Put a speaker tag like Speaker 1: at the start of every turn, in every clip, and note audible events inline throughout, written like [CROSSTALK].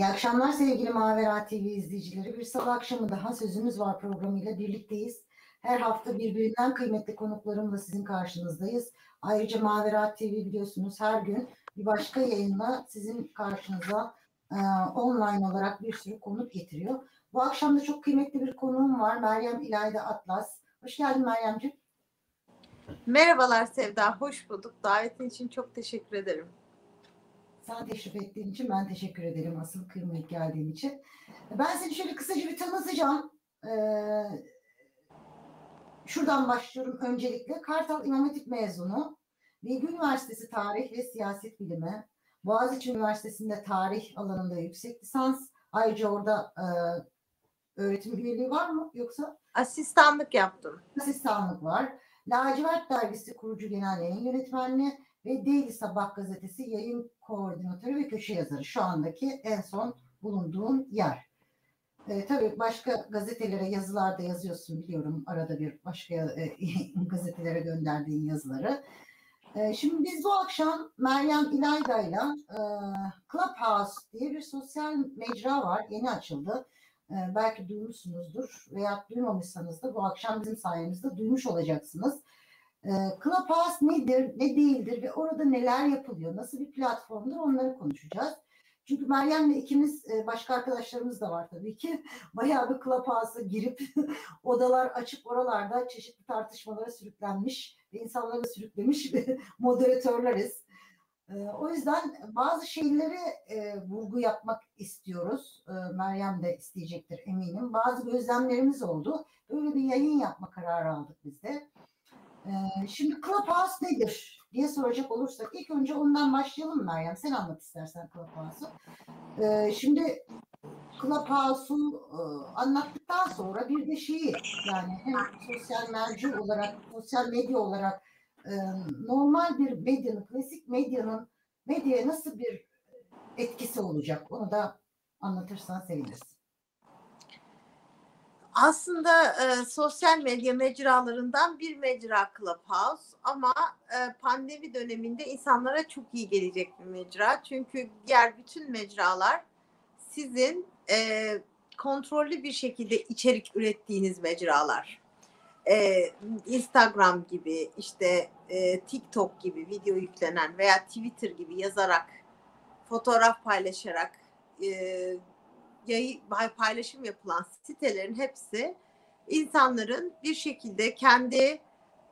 Speaker 1: İyi akşamlar sevgili Mavera TV izleyicileri. Bir sabah akşamı daha Sözümüz Var programıyla birlikteyiz. Her hafta birbirinden kıymetli konuklarımla sizin karşınızdayız. Ayrıca Mavera TV biliyorsunuz her gün bir başka yayınla sizin karşınıza e, online olarak bir sürü konuk getiriyor. Bu akşam da çok kıymetli bir konuğum var. Meryem İlayda Atlas. Hoş geldin Meryemciğim.
Speaker 2: Merhabalar Sevda, hoş bulduk. Davetin için çok teşekkür ederim.
Speaker 1: Sen teşrif ettiğin için ben teşekkür ederim. Asıl kırmayıp geldiğin için. Ben seni şöyle kısaca bir tanıtacağım. Ee, şuradan başlıyorum öncelikle. Kartal İmam Hatip mezunu. Bilgi Üniversitesi Tarih ve Siyaset Bilimi. Boğaziçi Üniversitesi'nde tarih alanında yüksek lisans. Ayrıca orada e, öğretim üyeliği var mı yoksa?
Speaker 2: Asistanlık yaptım.
Speaker 1: Asistanlık var. Lacivert Dergisi kurucu genel yayın yönetmenliği ve Daily Sabah gazetesi yayın koordinatörü ve köşe yazarı. Şu andaki en son bulunduğun yer. E, tabii başka gazetelere yazılarda yazıyorsun biliyorum. Arada bir başka e, [LAUGHS] gazetelere gönderdiğin yazıları. E, şimdi biz bu akşam Meryem İlayda'yla e, Clubhouse diye bir sosyal mecra var. Yeni açıldı. E, belki duymuşsunuzdur veya duymamışsanız da bu akşam bizim sayemizde duymuş olacaksınız. E, Clubhouse nedir, ne değildir ve orada neler yapılıyor, nasıl bir platformdur onları konuşacağız. Çünkü Meryem'le ikimiz e, başka arkadaşlarımız da var tabii ki. [LAUGHS] Bayağı bir Clubhouse'a girip [LAUGHS] odalar açıp oralarda çeşitli tartışmalara sürüklenmiş ve insanları sürüklemiş [LAUGHS] moderatörleriz. E, o yüzden bazı şeyleri e, vurgu yapmak istiyoruz. E, Meryem de isteyecektir eminim. Bazı gözlemlerimiz oldu. Böyle bir yayın yapma kararı aldık biz de. E, şimdi Clubhouse nedir diye soracak olursak ilk önce ondan başlayalım Meryem. Sen anlat istersen Clubhouse'u. E, şimdi Clubhouse'u e, anlattıktan sonra bir de şeyi yani hem sosyal merci olarak, sosyal medya olarak e, normal bir medyanın, klasik medyanın medyaya nasıl bir etkisi olacak? Onu da anlatırsan seviniriz.
Speaker 2: Aslında e, sosyal medya mecralarından bir mecra Clubhouse ama e, pandemi döneminde insanlara çok iyi gelecek bir mecra. Çünkü diğer bütün mecralar sizin e, kontrollü bir şekilde içerik ürettiğiniz mecralar. E, Instagram gibi işte e, TikTok gibi video yüklenen veya Twitter gibi yazarak fotoğraf paylaşarak e, yayı, paylaşım yapılan sitelerin hepsi insanların bir şekilde kendi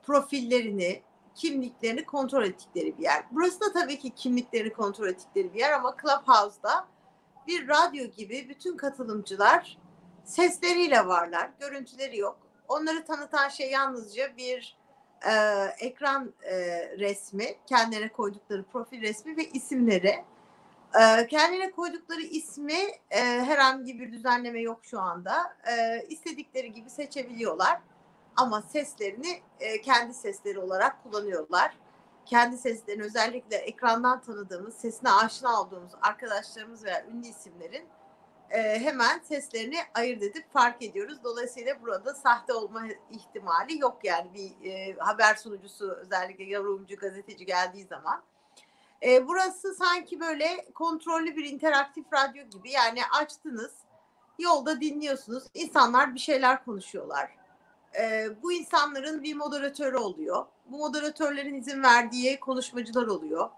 Speaker 2: profillerini, kimliklerini kontrol ettikleri bir yer. Burası da tabii ki kimliklerini kontrol ettikleri bir yer ama Clubhouse'da bir radyo gibi bütün katılımcılar sesleriyle varlar, görüntüleri yok. Onları tanıtan şey yalnızca bir e, ekran e, resmi, kendilerine koydukları profil resmi ve isimleri. E, kendine koydukları ismi e, herhangi bir düzenleme yok şu anda. E, istedikleri gibi seçebiliyorlar. Ama seslerini e, kendi sesleri olarak kullanıyorlar. Kendi seslerini özellikle ekrandan tanıdığımız, sesine aşina olduğumuz arkadaşlarımız veya ünlü isimlerin e, hemen seslerini ayırt edip fark ediyoruz. Dolayısıyla burada sahte olma ihtimali yok yani bir e, haber sunucusu özellikle yorumcu gazeteci geldiği zaman. E, burası sanki böyle kontrollü bir interaktif radyo gibi yani açtınız yolda dinliyorsunuz insanlar bir şeyler konuşuyorlar. E, bu insanların bir moderatörü oluyor. Bu moderatörlerin izin verdiği konuşmacılar oluyor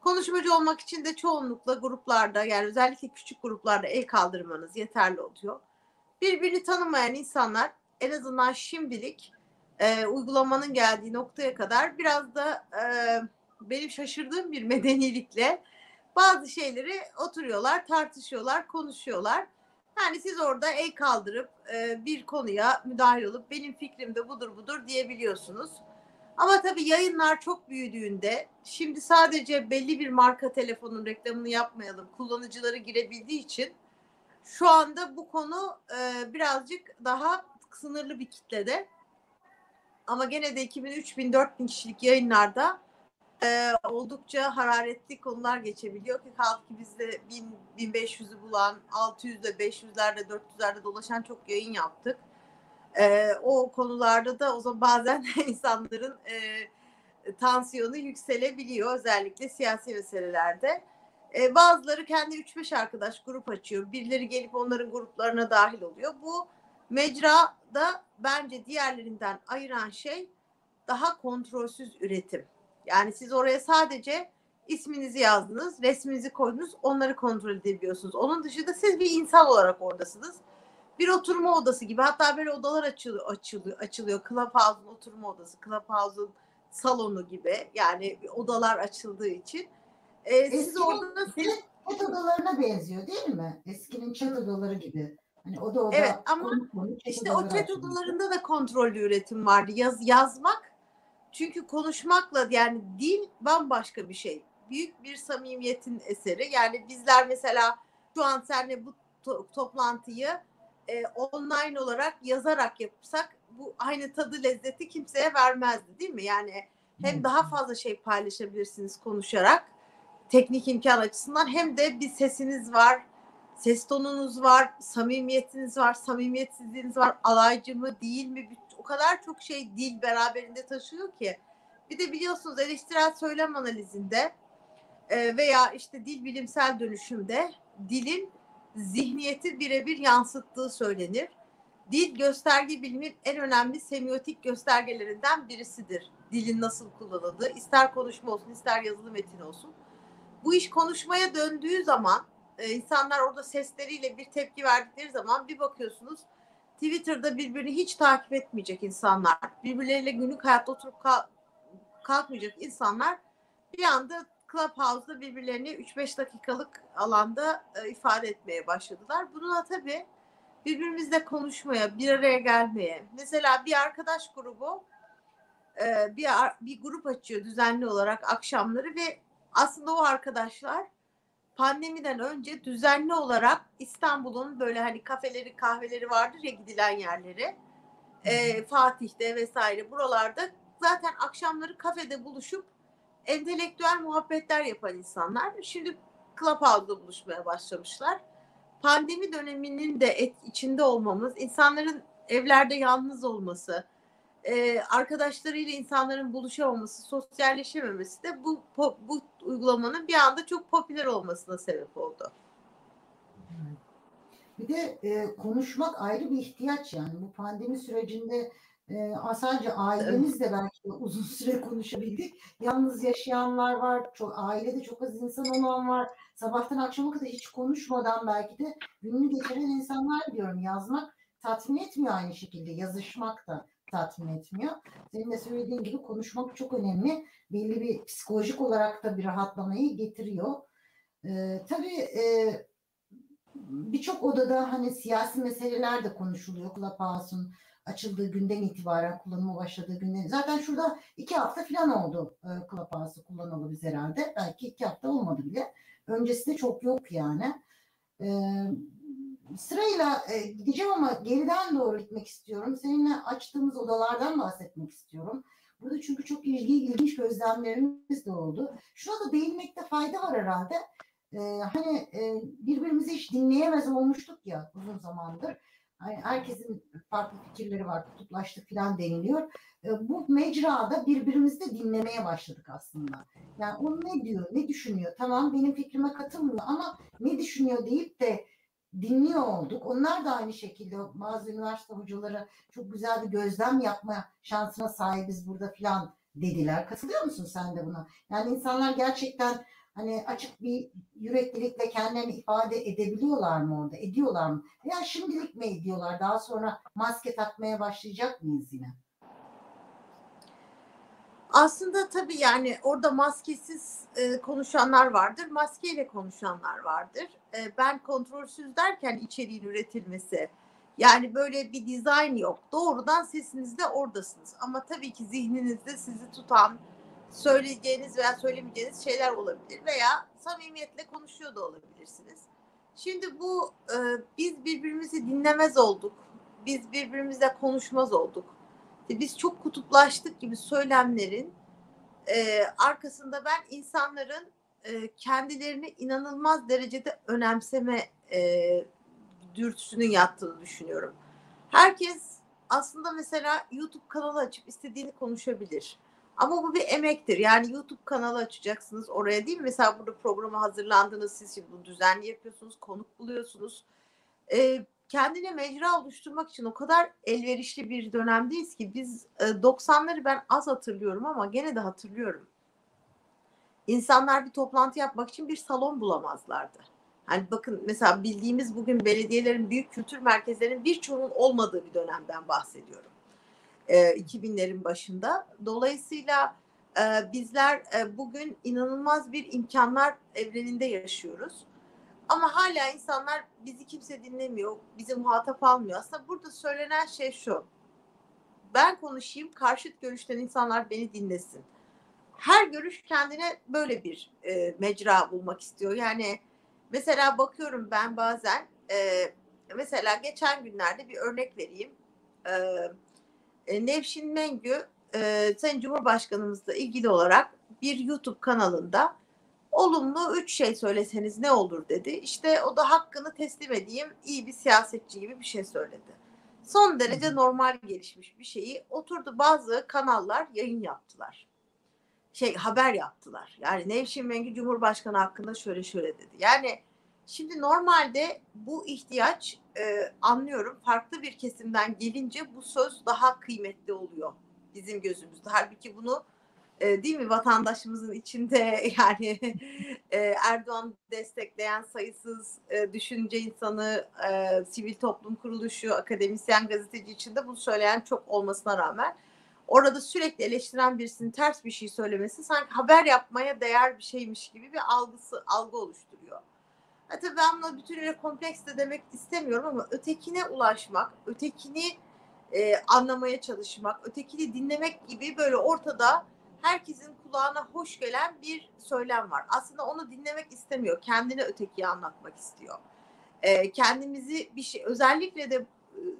Speaker 2: Konuşmacı olmak için de çoğunlukla gruplarda yani özellikle küçük gruplarda el kaldırmanız yeterli oluyor. Birbirini tanımayan insanlar en azından şimdilik e, uygulamanın geldiği noktaya kadar biraz da e, benim şaşırdığım bir medenilikle bazı şeyleri oturuyorlar, tartışıyorlar, konuşuyorlar. Yani siz orada el kaldırıp e, bir konuya müdahil olup benim fikrim de budur budur diyebiliyorsunuz. Ama tabii yayınlar çok büyüdüğünde şimdi sadece belli bir marka telefonun reklamını yapmayalım. Kullanıcıları girebildiği için şu anda bu konu e, birazcık daha sınırlı bir kitlede. Ama gene de 2000, 3000, 4000 kişilik yayınlarda e, oldukça hararetli konular geçebiliyor ki kaldı bizde 1000, 1500'ü bulan 600'de 500'lerde 400'lerde dolaşan çok yayın yaptık e, o konularda da o zaman bazen [LAUGHS] insanların e, tansiyonu yükselebiliyor özellikle siyasi meselelerde. E, bazıları kendi 3-5 arkadaş grup açıyor. Birileri gelip onların gruplarına dahil oluyor. Bu mecrada bence diğerlerinden ayıran şey daha kontrolsüz üretim. Yani siz oraya sadece isminizi yazdınız, resminizi koydunuz, onları kontrol edebiliyorsunuz. Onun dışında siz bir insan olarak oradasınız. Bir oturma odası gibi hatta böyle odalar açılıyor, açılıyor, açılıyor. Clubhouse'un oturma odası, Clubhouse'un salonu gibi yani odalar açıldığı için. Ee, siz
Speaker 1: Eskinin
Speaker 2: orada siz
Speaker 1: chat odalarına benziyor değil mi? Eskinin chat odaları gibi. Hani oda oda
Speaker 2: Evet, ama
Speaker 1: konu konu
Speaker 2: İşte o chat odalarında da kontrollü üretim vardı. Yaz, yazmak çünkü konuşmakla yani dil bambaşka bir şey. Büyük bir samimiyetin eseri. Yani bizler mesela şu an seninle bu to- toplantıyı e, online olarak yazarak yapsak bu aynı tadı lezzeti kimseye vermezdi değil mi? Yani hem daha fazla şey paylaşabilirsiniz konuşarak teknik imkan açısından hem de bir sesiniz var, ses tonunuz var, samimiyetiniz var, samimiyetsizliğiniz var, alaycı mı değil mi? O kadar çok şey dil beraberinde taşıyor ki. Bir de biliyorsunuz eleştirel söylem analizinde e, veya işte dil bilimsel dönüşümde dilin zihniyeti birebir yansıttığı söylenir. Dil gösterge bilimin en önemli semiotik göstergelerinden birisidir. Dilin nasıl kullanıldığı, ister konuşma olsun, ister yazılı metin olsun. Bu iş konuşmaya döndüğü zaman e, insanlar orada sesleriyle bir tepki verdikleri zaman bir bakıyorsunuz Twitter'da birbirini hiç takip etmeyecek insanlar, birbirleriyle günlük hayatta oturup kal- kalkmayacak insanlar bir anda Clubhouse'da birbirlerini 3-5 dakikalık alanda e, ifade etmeye başladılar. Bunu da tabii birbirimizle konuşmaya, bir araya gelmeye. Mesela bir arkadaş grubu e, bir bir grup açıyor düzenli olarak akşamları ve aslında o arkadaşlar pandemiden önce düzenli olarak İstanbul'un böyle hani kafeleri kahveleri vardır ya gidilen yerleri e, Fatih'te vesaire buralarda zaten akşamları kafede buluşup entelektüel muhabbetler yapan insanlar. Şimdi Clubhouse'da buluşmaya başlamışlar. Pandemi döneminin de et, içinde olmamız, insanların evlerde yalnız olması, e, arkadaşlarıyla insanların buluşamaması, sosyalleşememesi de bu bu uygulamanın bir anda çok popüler olmasına sebep oldu.
Speaker 1: Bir de e, konuşmak ayrı bir ihtiyaç yani. Bu pandemi sürecinde e, sadece ailemizle belki de uzun [LAUGHS] süre konuşabildik. Yalnız yaşayanlar var, çok, ailede çok az insan olan var. Sabahtan akşama kadar hiç konuşmadan belki de gününü geçiren insanlar diyorum. Yazmak tatmin etmiyor aynı şekilde. Yazışmak da tatmin etmiyor. Senin de söylediğin gibi konuşmak çok önemli. Belli bir psikolojik olarak da bir rahatlamayı getiriyor. E, tabii e, birçok odada hani siyasi meseleler de konuşuluyor. Clubhouse'un açıldığı günden itibaren kullanıma başladığı günden. Zaten şurada iki hafta falan oldu e, Clubhouse'u kullanalı biz herhalde. Belki iki hafta olmadı bile. Öncesinde çok yok yani. E, sırayla e, gideceğim ama geriden doğru gitmek istiyorum. Seninle açtığımız odalardan bahsetmek istiyorum. Burada çünkü çok ilgi, ilginç gözlemlerimiz de oldu. Şuna da değinmekte fayda var herhalde. Ee, hani e, birbirimizi hiç dinleyemez olmuştuk ya uzun zamandır. Hani herkesin farklı fikirleri var, kutuplaştık falan deniliyor. E, bu mecrada birbirimizi de dinlemeye başladık aslında. Yani o ne diyor, ne düşünüyor? Tamam benim fikrime katılmıyor ama ne düşünüyor deyip de dinliyor olduk. Onlar da aynı şekilde bazı üniversite hocaları çok güzel bir gözlem yapma şansına sahibiz burada falan dediler. Katılıyor musun sen de buna? Yani insanlar gerçekten hani açık bir yüreklilikle kendilerini ifade edebiliyorlar mı orada? Ediyorlar mı? Veya şimdilik mi ediyorlar? Daha sonra maske takmaya başlayacak mıyız yine?
Speaker 2: Aslında tabii yani orada maskesiz e, konuşanlar vardır, maskeyle konuşanlar vardır. E, ben kontrolsüz derken içeriğin üretilmesi, yani böyle bir dizayn yok. Doğrudan sesinizde oradasınız. Ama tabii ki zihninizde sizi tutan, söyleyeceğiniz veya söylemeyeceğiniz şeyler olabilir veya samimiyetle konuşuyor da olabilirsiniz. Şimdi bu e, biz birbirimizi dinlemez olduk. Biz birbirimizle konuşmaz olduk. İşte biz çok kutuplaştık gibi söylemlerin e, arkasında ben insanların e, kendilerini inanılmaz derecede önemseme e, dürtüsünün yattığını düşünüyorum. Herkes aslında mesela YouTube kanalı açıp istediğini konuşabilir. Ama bu bir emektir. Yani YouTube kanalı açacaksınız oraya değil mi? Mesela burada programa hazırlandınız. Siz şimdi bunu düzenli yapıyorsunuz. Konuk buluyorsunuz. Ee, kendine mecra oluşturmak için o kadar elverişli bir dönemdeyiz ki biz e, 90'ları ben az hatırlıyorum ama gene de hatırlıyorum. İnsanlar bir toplantı yapmak için bir salon bulamazlardı. Hani bakın mesela bildiğimiz bugün belediyelerin büyük kültür merkezlerinin birçoğunun olmadığı bir dönemden bahsediyorum. E, 2000'lerin başında. Dolayısıyla e, bizler e, bugün inanılmaz bir imkanlar evreninde yaşıyoruz. Ama hala insanlar bizi kimse dinlemiyor, bizi muhatap almıyor. Aslında burada söylenen şey şu. Ben konuşayım, karşıt görüşten insanlar beni dinlesin. Her görüş kendine böyle bir e, mecra bulmak istiyor. Yani mesela bakıyorum ben bazen, e, mesela geçen günlerde bir örnek vereyim. E, e, Nevşin Mengü, e, Sayın Cumhurbaşkanımızla ilgili olarak bir YouTube kanalında olumlu üç şey söyleseniz ne olur dedi. İşte o da hakkını teslim edeyim iyi bir siyasetçi gibi bir şey söyledi. Son derece normal gelişmiş bir şeyi oturdu bazı kanallar yayın yaptılar. Şey haber yaptılar. Yani Nevşin Mengü Cumhurbaşkanı hakkında şöyle şöyle dedi. Yani şimdi normalde bu ihtiyaç e, anlıyorum farklı bir kesimden gelince bu söz daha kıymetli oluyor bizim gözümüzde. Halbuki bunu e, değil mi vatandaşımızın içinde [LAUGHS] yani e, Erdoğan destekleyen sayısız e, düşünce insanı, e, sivil toplum kuruluşu, akademisyen, gazeteci içinde bunu söyleyen çok olmasına rağmen orada sürekli eleştiren birisinin ters bir şey söylemesi sanki haber yapmaya değer bir şeymiş gibi bir algısı algı oluşturuyor. Ha, tabii ben bunu bütünüyle kompleks de demek istemiyorum ama ötekine ulaşmak, ötekini e, anlamaya çalışmak, ötekini dinlemek gibi böyle ortada herkesin kulağına hoş gelen bir söylem var. Aslında onu dinlemek istemiyor. Kendini ötekiye anlatmak istiyor. E, kendimizi bir şey özellikle de e,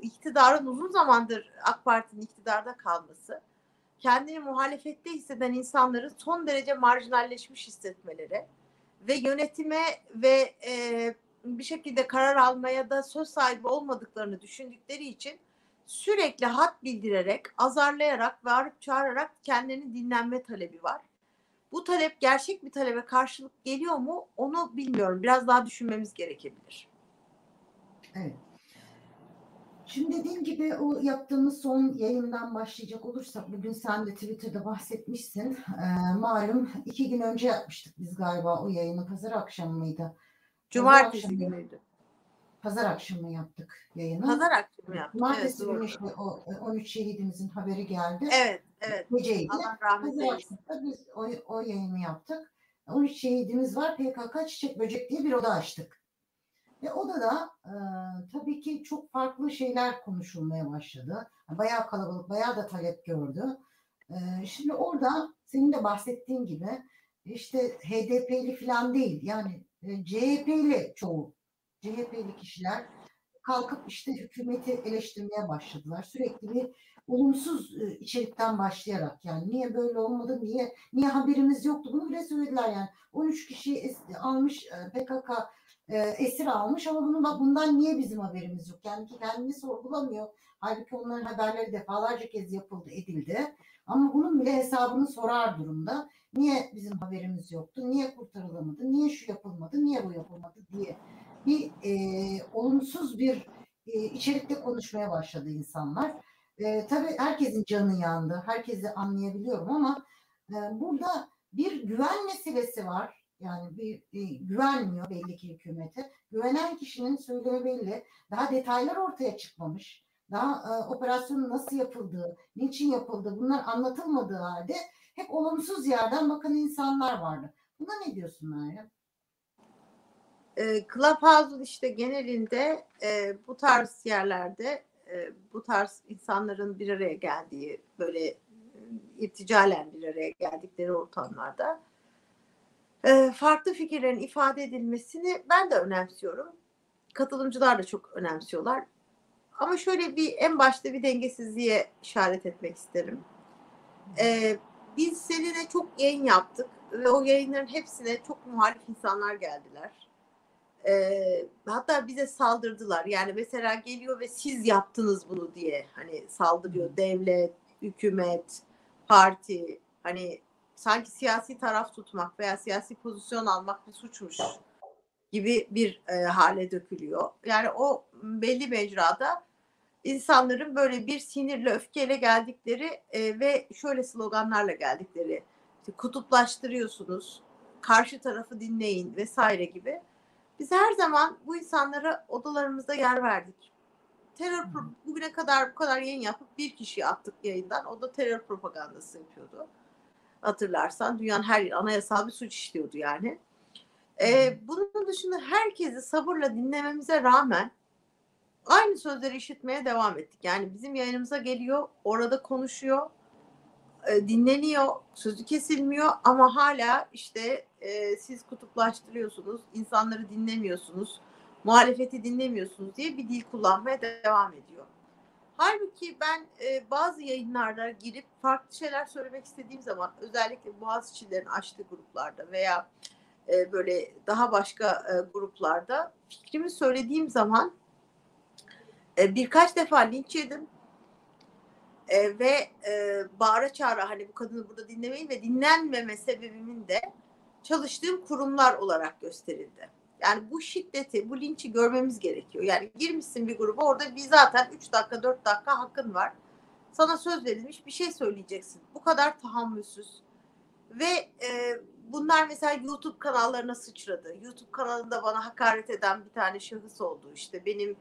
Speaker 2: iktidarın uzun zamandır AK Parti'nin iktidarda kalması kendini muhalefette hisseden insanların son derece marjinalleşmiş hissetmeleri ve yönetime ve e, bir şekilde karar almaya da söz sahibi olmadıklarını düşündükleri için sürekli hat bildirerek, azarlayarak, bağırıp çağırarak kendilerinin dinlenme talebi var. Bu talep gerçek bir talebe karşılık geliyor mu onu bilmiyorum. Biraz daha düşünmemiz gerekebilir.
Speaker 1: Evet. Şimdi dediğim gibi o yaptığımız son yayından başlayacak olursak bugün sen de Twitter'da bahsetmişsin. Ee, malum iki gün önce yapmıştık biz galiba o yayını. Pazar akşamı mıydı?
Speaker 2: Cumartesi günüydü.
Speaker 1: Pazar akşamı yaptık yayını.
Speaker 2: Pazar akşamı yaptık.
Speaker 1: Cumartesi evet, işte o 13 şehidimizin haberi geldi.
Speaker 2: Evet, evet.
Speaker 1: Geceydi.
Speaker 2: Allah rahmet
Speaker 1: akşamı biz o, o yayını yaptık. 13 şehidimiz var. PKK Çiçek Böcek diye bir oda açtık. Ve odada e, tabii ki çok farklı şeyler konuşulmaya başladı. Bayağı kalabalık, bayağı da talep gördü. E, şimdi orada senin de bahsettiğin gibi işte HDP'li falan değil yani e, CHP'li çoğu CHP'li kişiler kalkıp işte hükümeti eleştirmeye başladılar. Sürekli bir olumsuz e, içerikten başlayarak yani niye böyle olmadı, niye niye haberimiz yoktu bunu bile söylediler yani. 13 kişi almış e, PKK e, esir almış ama bunun, bundan niye bizim haberimiz yok? Yani kendini sorgulamıyor. Halbuki onların haberleri defalarca kez yapıldı, edildi. Ama bunun bile hesabını sorar durumda. Niye bizim haberimiz yoktu? Niye kurtarılamadı? Niye şu yapılmadı? Niye bu yapılmadı diye bir e, olumsuz bir e, içerikte konuşmaya başladı insanlar. E, tabii herkesin canı yandı. Herkesi anlayabiliyorum ama e, burada bir güven meselesi var. Yani bir e, güvenmiyor belli ki hükümete. Güvenen kişinin söylemi belli. Daha detaylar ortaya çıkmamış. Daha e, operasyonun nasıl yapıldığı, niçin yapıldığı bunlar anlatılmadığı halde hep olumsuz yerden bakan insanlar vardı. Buna ne diyorsun Meryem?
Speaker 2: E, Clubhouse'un işte genelinde e, bu tarz yerlerde e, bu tarz insanların bir araya geldiği böyle e, irticalen bir araya geldikleri ortamlarda e, farklı fikirlerin ifade edilmesini ben de önemsiyorum. Katılımcılar da çok önemsiyorlar. Ama şöyle bir en başta bir dengesizliğe işaret etmek isterim. E, biz seninle çok yayın yaptık ve o yayınların hepsine çok muhalif insanlar geldiler e, hatta bize saldırdılar. Yani mesela geliyor ve siz yaptınız bunu diye hani saldırıyor devlet, hükümet, parti Hani sanki siyasi taraf tutmak veya siyasi pozisyon almak bir suçmuş gibi bir e, hale dökülüyor. Yani o belli mecrada insanların böyle bir sinirle, öfkeyle geldikleri e, ve şöyle sloganlarla geldikleri, işte kutuplaştırıyorsunuz, karşı tarafı dinleyin vesaire gibi. Biz her zaman bu insanlara odalarımızda yer verdik. Terör bugüne kadar bu kadar yayın yapıp bir kişiyi attık yayından. O da terör propagandası yapıyordu. Hatırlarsan dünyanın her yeri anayasal bir suç işliyordu yani. Ee, bunun dışında herkesi sabırla dinlememize rağmen aynı sözleri işitmeye devam ettik. Yani bizim yayınımıza geliyor, orada konuşuyor, e, dinleniyor, sözü kesilmiyor ama hala işte e, siz kutuplaştırıyorsunuz, insanları dinlemiyorsunuz, muhalefeti dinlemiyorsunuz diye bir dil kullanmaya devam ediyor. Halbuki ben e, bazı yayınlarda girip farklı şeyler söylemek istediğim zaman özellikle Boğaziçi'lerin açtığı gruplarda veya e, böyle daha başka e, gruplarda fikrimi söylediğim zaman e, birkaç defa linç yedim. E, ve e, bağıra çağıra hani bu kadını burada dinlemeyin ve dinlenmeme sebebimin de çalıştığım kurumlar olarak gösterildi. Yani bu şiddeti, bu linçi görmemiz gerekiyor. Yani girmişsin bir gruba orada bir zaten 3 dakika 4 dakika hakkın var. Sana söz verilmiş bir şey söyleyeceksin. Bu kadar tahammülsüz. Ve e, bunlar mesela YouTube kanallarına sıçradı. YouTube kanalında bana hakaret eden bir tane şahıs oldu. İşte benim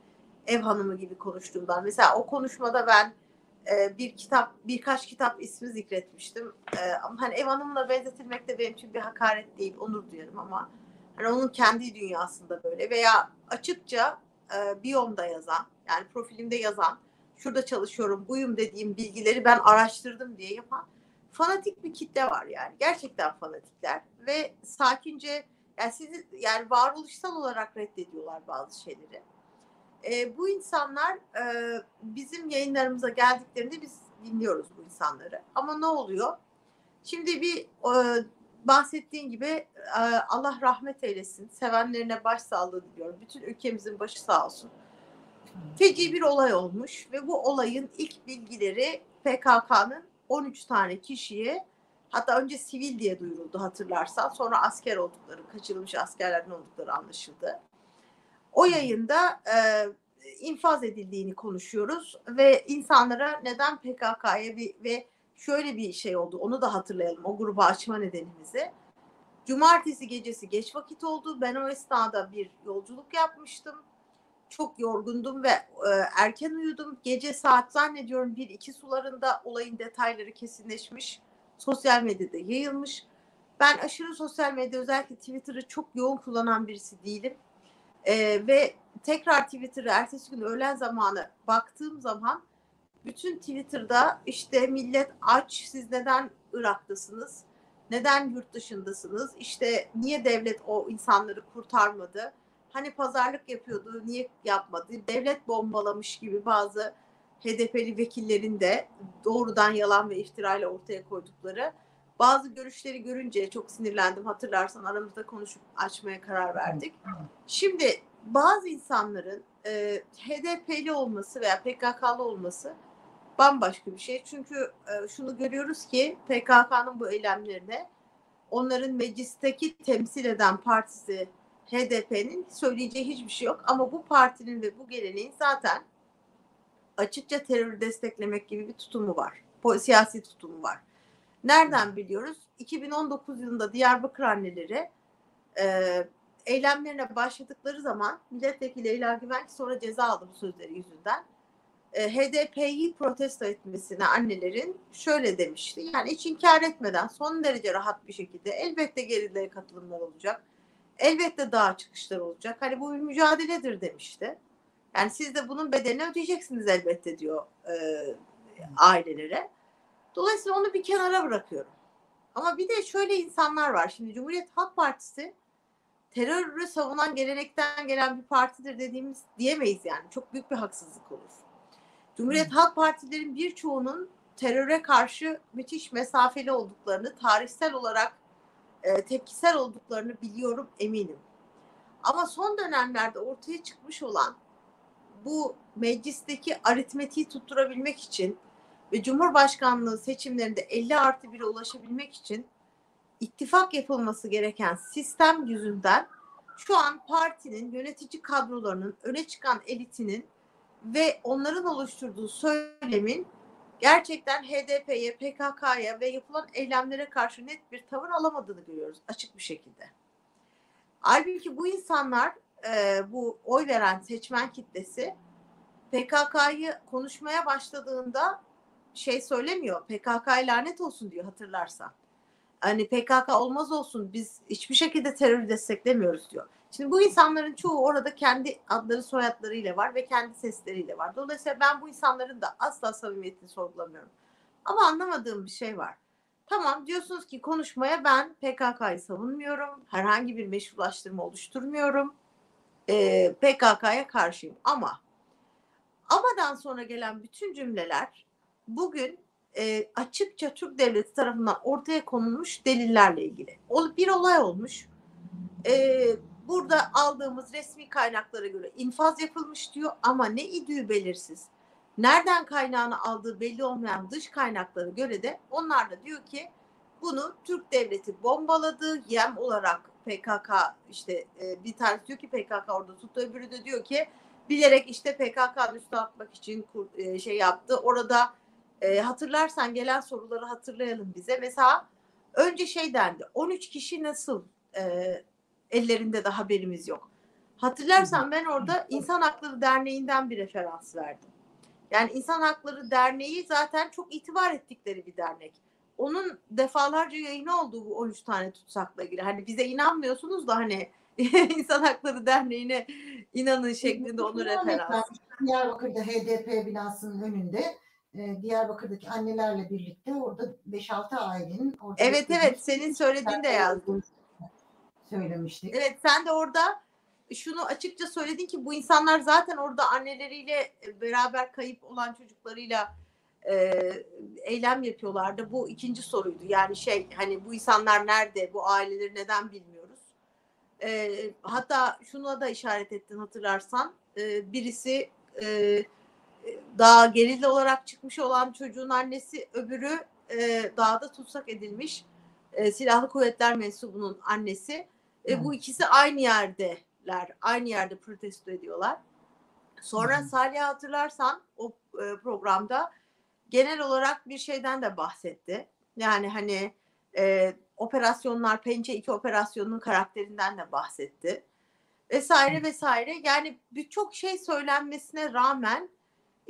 Speaker 2: ev hanımı gibi konuştuğumdan. Mesela o konuşmada ben e, bir kitap, birkaç kitap ismi zikretmiştim. E, ama hani ev hanımına benzetilmek de benim için bir hakaret değil, onur duyarım ama hani onun kendi dünyasında böyle veya açıkça e, biyomda yazan, yani profilimde yazan, şurada çalışıyorum, buyum dediğim bilgileri ben araştırdım diye yapan fanatik bir kitle var yani. Gerçekten fanatikler ve sakince yani sizi yani varoluşsal olarak reddediyorlar bazı şeyleri. E, bu insanlar e, bizim yayınlarımıza geldiklerinde biz dinliyoruz bu insanları. Ama ne oluyor? Şimdi bir e, bahsettiğin gibi e, Allah rahmet eylesin. Sevenlerine başsağlığı diliyorum. Bütün ülkemizin başı sağ olsun. Feci bir olay olmuş ve bu olayın ilk bilgileri PKK'nın 13 tane kişiye hatta önce sivil diye duyuruldu hatırlarsan sonra asker oldukları, kaçırılmış askerlerden oldukları anlaşıldı. O yayında e, infaz edildiğini konuşuyoruz ve insanlara neden PKK'ya bir ve şöyle bir şey oldu onu da hatırlayalım o grubu açma nedenimizi. Cumartesi gecesi geç vakit oldu. Ben o esnada bir yolculuk yapmıştım. Çok yorgundum ve e, erken uyudum. Gece saat zannediyorum bir iki sularında olayın detayları kesinleşmiş. Sosyal medyada yayılmış. Ben aşırı sosyal medya özellikle Twitter'ı çok yoğun kullanan birisi değilim. E, ve tekrar Twitter'ı ertesi gün öğlen zamanı baktığım zaman bütün Twitter'da işte millet aç, siz neden Irak'tasınız? Neden yurt dışındasınız? İşte niye devlet o insanları kurtarmadı? Hani pazarlık yapıyordu, niye yapmadı? Devlet bombalamış gibi bazı HDP'li vekillerin de doğrudan yalan ve iftirayla ortaya koydukları bazı görüşleri görünce çok sinirlendim. Hatırlarsan aramızda konuşup açmaya karar verdik. Şimdi bazı insanların e, HDP'li olması veya PKK'lı olması bambaşka bir şey. Çünkü e, şunu görüyoruz ki PKK'nın bu eylemlerine onların meclisteki temsil eden partisi HDP'nin söyleyeceği hiçbir şey yok. Ama bu partinin ve bu geleneğin zaten açıkça terörü desteklemek gibi bir tutumu var. Siyasi tutumu var. Nereden biliyoruz? 2019 yılında Diyarbakır anneleri e, eylemlerine başladıkları zaman milletvekili Leyla Güvenç sonra ceza aldı bu sözleri yüzünden. E, HDP'yi protesto etmesine annelerin şöyle demişti. Yani hiç inkar etmeden son derece rahat bir şekilde elbette gerilere katılımlar olacak. Elbette daha çıkışlar olacak. Hani bu bir mücadeledir demişti. Yani siz de bunun bedelini ödeyeceksiniz elbette diyor e, ailelere. Dolayısıyla onu bir kenara bırakıyorum. Ama bir de şöyle insanlar var. Şimdi Cumhuriyet Halk Partisi terörü savunan gelenekten gelen bir partidir dediğimiz diyemeyiz yani. Çok büyük bir haksızlık olur. Cumhuriyet Halk Partilerin birçoğunun teröre karşı müthiş mesafeli olduklarını, tarihsel olarak e, tepkisel olduklarını biliyorum, eminim. Ama son dönemlerde ortaya çıkmış olan bu meclisteki aritmetiği tutturabilmek için ve Cumhurbaşkanlığı seçimlerinde 50 artı 1'e ulaşabilmek için ittifak yapılması gereken sistem yüzünden şu an partinin yönetici kadrolarının öne çıkan elitinin ve onların oluşturduğu söylemin gerçekten HDP'ye, PKK'ya ve yapılan eylemlere karşı net bir tavır alamadığını görüyoruz açık bir şekilde. Halbuki bu insanlar, e, bu oy veren seçmen kitlesi PKK'yı konuşmaya başladığında şey söylemiyor. PKK lanet olsun diyor hatırlarsan. Hani PKK olmaz olsun biz hiçbir şekilde terörü desteklemiyoruz diyor. Şimdi bu insanların çoğu orada kendi adları soyadlarıyla var ve kendi sesleriyle var. Dolayısıyla ben bu insanların da asla samimiyetini sorgulamıyorum. Ama anlamadığım bir şey var. Tamam diyorsunuz ki konuşmaya ben PKK'yı savunmuyorum. Herhangi bir meşrulaştırma oluşturmuyorum. Ee, PKK'ya karşıyım ama amadan sonra gelen bütün cümleler bugün e, açıkça Türk devleti tarafından ortaya konulmuş delillerle ilgili. Bir olay olmuş. E, burada aldığımız resmi kaynaklara göre infaz yapılmış diyor ama ne idüğü belirsiz. Nereden kaynağını aldığı belli olmayan dış kaynaklara göre de onlar da diyor ki bunu Türk devleti bombaladı yem olarak PKK işte e, bir tanesi diyor ki PKK orada tuttu öbürü de diyor ki bilerek işte PKK'nın üstüne atmak için e, şey yaptı. Orada e, hatırlarsan gelen soruları hatırlayalım bize. Mesela önce şey dendi 13 kişi nasıl e, ellerinde de haberimiz yok. Hatırlarsan ben orada İnsan Hakları Derneği'nden bir referans verdim. Yani İnsan Hakları Derneği zaten çok itibar ettikleri bir dernek. Onun defalarca yayını olduğu bu 13 tane tutsakla ilgili. Hani bize inanmıyorsunuz da hani [LAUGHS] İnsan Hakları Derneği'ne inanın şeklinde onu referans.
Speaker 1: Diyarbakır'da HDP binasının önünde e, Diyarbakır'daki annelerle birlikte orada 5-6 ailenin orada
Speaker 2: Evet evet senin söylediğin de yazdım.
Speaker 1: Söylemiştik.
Speaker 2: Evet sen de orada şunu açıkça söyledin ki bu insanlar zaten orada anneleriyle beraber kayıp olan çocuklarıyla e, eylem yapıyorlardı. Bu ikinci soruydu. Yani şey hani bu insanlar nerede? Bu aileleri neden bilmiyoruz? E, hatta şuna da işaret ettin hatırlarsan. E, birisi e, daha gerilla olarak çıkmış olan çocuğun annesi öbürü e, dağda tutsak edilmiş e, silahlı kuvvetler mensubunun annesi. E, bu ikisi aynı yerdeler. Aynı yerde protesto ediyorlar. Sonra Salih hatırlarsan o e, programda genel olarak bir şeyden de bahsetti. Yani hani e, operasyonlar, Pençe 2 operasyonunun karakterinden de bahsetti. Vesaire vesaire. Yani birçok şey söylenmesine rağmen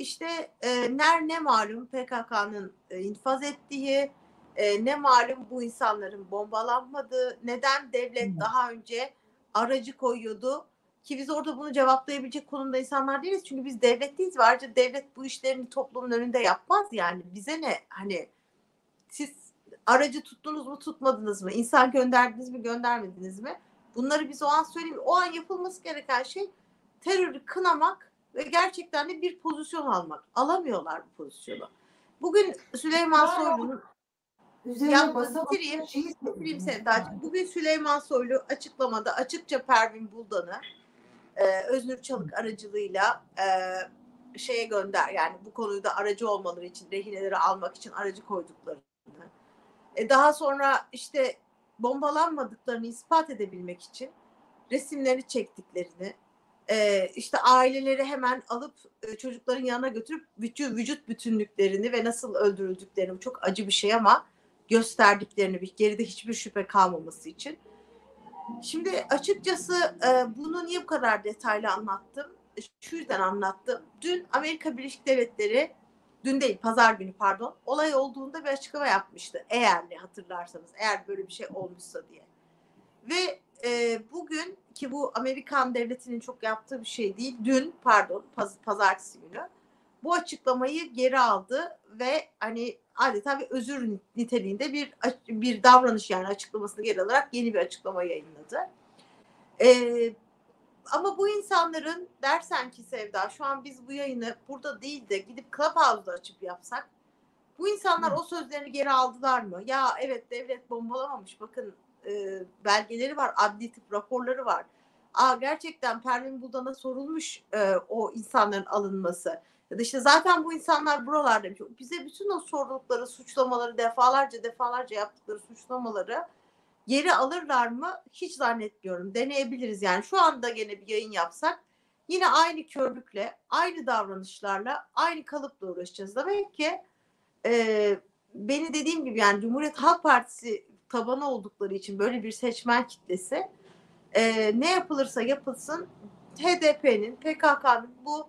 Speaker 2: işte e, ner ne malum PKK'nın e, infaz ettiği, e, ne malum bu insanların bombalanmadığı, neden devlet daha önce aracı koyuyordu ki biz orada bunu cevaplayabilecek konumda insanlar değiliz. Çünkü biz devlet değiliz ve ayrıca devlet bu işlerini toplumun önünde yapmaz yani. Bize ne hani siz aracı tuttunuz mu tutmadınız mı? İnsan gönderdiniz mi göndermediniz mi? Bunları biz o an söyleyeyim. O an yapılması gereken şey terörü kınamak ve gerçekten de bir pozisyon almak. Alamıyorlar bu pozisyonu. Bugün Süleyman Soylu'nun
Speaker 1: Üzerine basamak
Speaker 2: bitireyim, bitireyim Sevdacığım. Bugün Süleyman Soylu açıklamada açıkça Pervin Buldan'ı e, Öznur Çalık aracılığıyla e, şeye gönder yani bu konuyu da aracı olmaları için rehineleri almak için aracı koyduklarını e, daha sonra işte bombalanmadıklarını ispat edebilmek için resimleri çektiklerini e, işte aileleri hemen alıp e, çocukların yanına götürüp vücut, vücut bütünlüklerini ve nasıl öldürüldüklerini çok acı bir şey ama gösterdiklerini bir geride hiçbir şüphe kalmaması için. Şimdi açıkçası e, bunu niye bu kadar detaylı anlattım? E, şu yüzden anlattım. Dün Amerika Birleşik Devletleri dün değil pazar günü pardon olay olduğunda bir açıklama yapmıştı. Eğer ne hatırlarsanız eğer böyle bir şey olmuşsa diye. Ve e, bugün ki bu Amerikan devletinin çok yaptığı bir şey değil. Dün pardon paz, pazartesi günü bu açıklamayı geri aldı ve hani adeta bir özür niteliğinde bir bir davranış yani açıklamasını geri alarak yeni bir açıklama yayınladı. Ee, ama bu insanların dersen ki Sevda şu an biz bu yayını burada değil de gidip Clubhouse'da açıp yapsak bu insanlar Hı. o sözlerini geri aldılar mı? Ya evet devlet bombalamamış bakın e, belgeleri var adli tıp raporları var. Aa, gerçekten Pervin Buldan'a sorulmuş e, o insanların alınması Ya da işte zaten bu insanlar buralarda demiş. Bize bütün o sordukları suçlamaları defalarca defalarca yaptıkları suçlamaları geri alırlar mı? Hiç zannetmiyorum. Deneyebiliriz yani. Şu anda gene bir yayın yapsak yine aynı körlükle, aynı davranışlarla, aynı kalıpla uğraşacağız. Demek ki e, beni dediğim gibi yani Cumhuriyet Halk Partisi tabanı oldukları için böyle bir seçmen kitlesi e, ne yapılırsa yapılsın HDP'nin, PKK'nın bu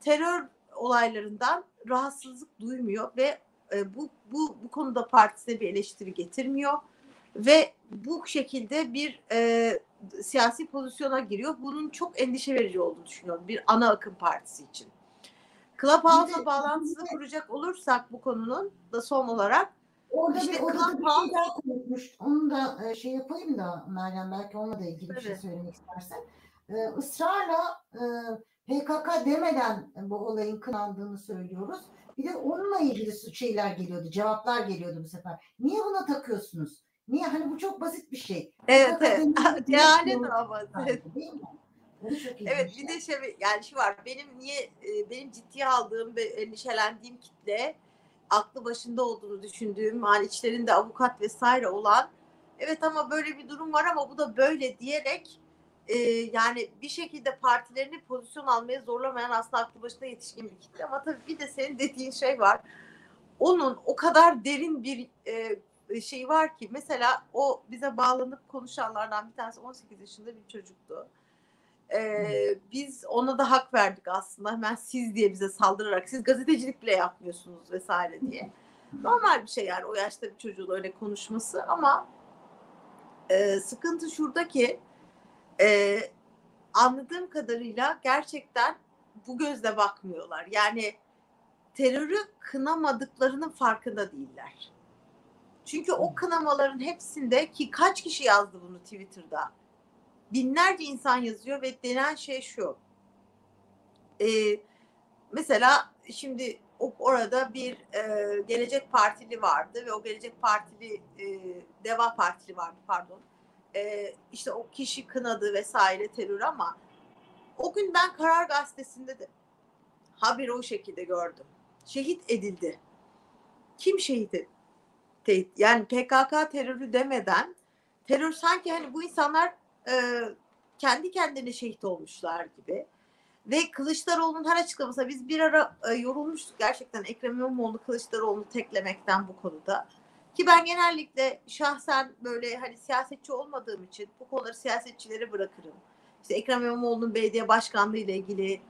Speaker 2: terör olaylarından rahatsızlık duymuyor ve e, bu bu bu konuda partisine bir eleştiri getirmiyor ve bu şekilde bir e, siyasi pozisyona giriyor. Bunun çok endişe verici olduğunu düşünüyorum bir ana akım partisi için. Clubhouse'la bağlantısını kuracak olursak bu konunun da son olarak
Speaker 1: Orada
Speaker 2: İşte
Speaker 1: bir, orada da bir şey daha konuşmuş. Onu da e, şey yapayım da Meryem belki onunla da ilgili bir şey
Speaker 2: Evet.
Speaker 1: söylemek istersen. Ee, ısrarla e, PKK demeden bu olayın kınandığını söylüyoruz. Bir de onunla ilgili şeyler geliyordu, cevaplar geliyordu bu sefer. Niye buna takıyorsunuz? Niye? Hani bu çok basit bir şey.
Speaker 2: evet evet
Speaker 1: demeden [LAUGHS]
Speaker 2: cehalet ama
Speaker 1: Değil mi?
Speaker 2: Evet bir de şey yani şu var benim niye e, benim ciddiye aldığım ve endişelendiğim kitle aklı başında olduğunu düşündüğüm hani içlerinde avukat vesaire olan evet ama böyle bir durum var ama bu da böyle diyerek e, yani bir şekilde partilerini pozisyon almaya zorlamayan aslında aklı başında yetişkin bir kitle ama tabii bir de senin dediğin şey var onun o kadar derin bir e, şey var ki mesela o bize bağlanıp konuşanlardan bir tanesi 18 yaşında bir çocuktu. Ee, biz ona da hak verdik aslında. Hemen siz diye bize saldırarak siz gazetecilik bile yapmıyorsunuz vesaire diye. Normal bir şey yani o yaşta bir çocuğun öyle konuşması ama e, sıkıntı şuradaki e, anladığım kadarıyla gerçekten bu gözle bakmıyorlar. Yani terörü kınamadıklarının farkında değiller. Çünkü o kınamaların hepsinde ki kaç kişi yazdı bunu Twitter'da? Binlerce insan yazıyor ve denen şey şu. Ee, mesela şimdi orada bir e, Gelecek Partili vardı ve o Gelecek Partili e, Deva Partili vardı pardon. E, işte o kişi kınadı vesaire terör ama o gün ben Karar Gazetesi'nde de haberi o şekilde gördüm. Şehit edildi. Kim şehit edildi? Yani PKK terörü demeden terör sanki hani bu insanlar e, kendi kendine şehit olmuşlar gibi. Ve Kılıçdaroğlu'nun her açıklamasında biz bir ara e, yorulmuştuk gerçekten Ekrem İmamoğlu Kılıçdaroğlu'nu teklemekten bu konuda. Ki ben genellikle şahsen böyle hani siyasetçi olmadığım için bu konuları siyasetçilere bırakırım. İşte Ekrem İmamoğlu'nun belediye başkanlığı ile ilgili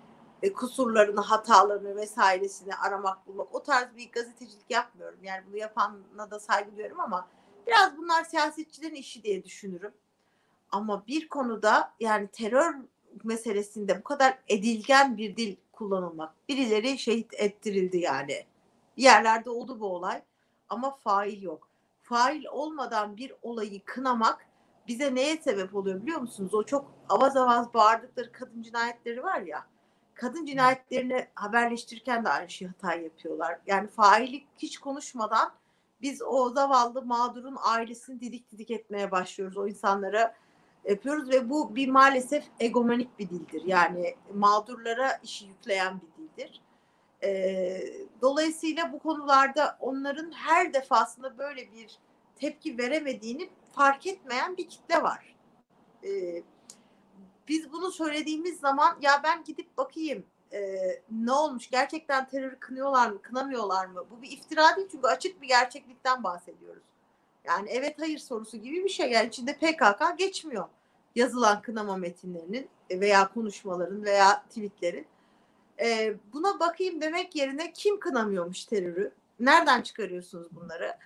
Speaker 2: e, kusurlarını, hatalarını vesairesini aramak, bulmak. O tarz bir gazetecilik yapmıyorum. Yani bunu yapana da saygı duyuyorum ama biraz bunlar siyasetçilerin işi diye düşünürüm. Ama bir konuda yani terör meselesinde bu kadar edilgen bir dil kullanılmak. Birileri şehit ettirildi yani. Bir yerlerde oldu bu olay ama fail yok. Fail olmadan bir olayı kınamak bize neye sebep oluyor biliyor musunuz? O çok avaz avaz bağırdıkları kadın cinayetleri var ya. Kadın cinayetlerini haberleştirirken de aynı şey hata yapıyorlar. Yani faili hiç konuşmadan biz o zavallı mağdurun ailesini didik didik etmeye başlıyoruz. O insanlara yapıyoruz ve bu bir maalesef egomanik bir dildir. Yani mağdurlara işi yükleyen bir dildir. Ee, dolayısıyla bu konularda onların her defasında böyle bir tepki veremediğini fark etmeyen bir kitle var. Ee, biz bunu söylediğimiz zaman ya ben gidip bakayım e, ne olmuş gerçekten terörü kınıyorlar mı kınamıyorlar mı bu bir iftira değil çünkü açık bir gerçeklikten bahsediyoruz. Yani evet hayır sorusu gibi bir şey yani içinde PKK geçmiyor yazılan kınama metinlerinin veya konuşmaların veya tweetlerin. E, buna bakayım demek yerine kim kınamıyormuş terörü? Nereden çıkarıyorsunuz bunları?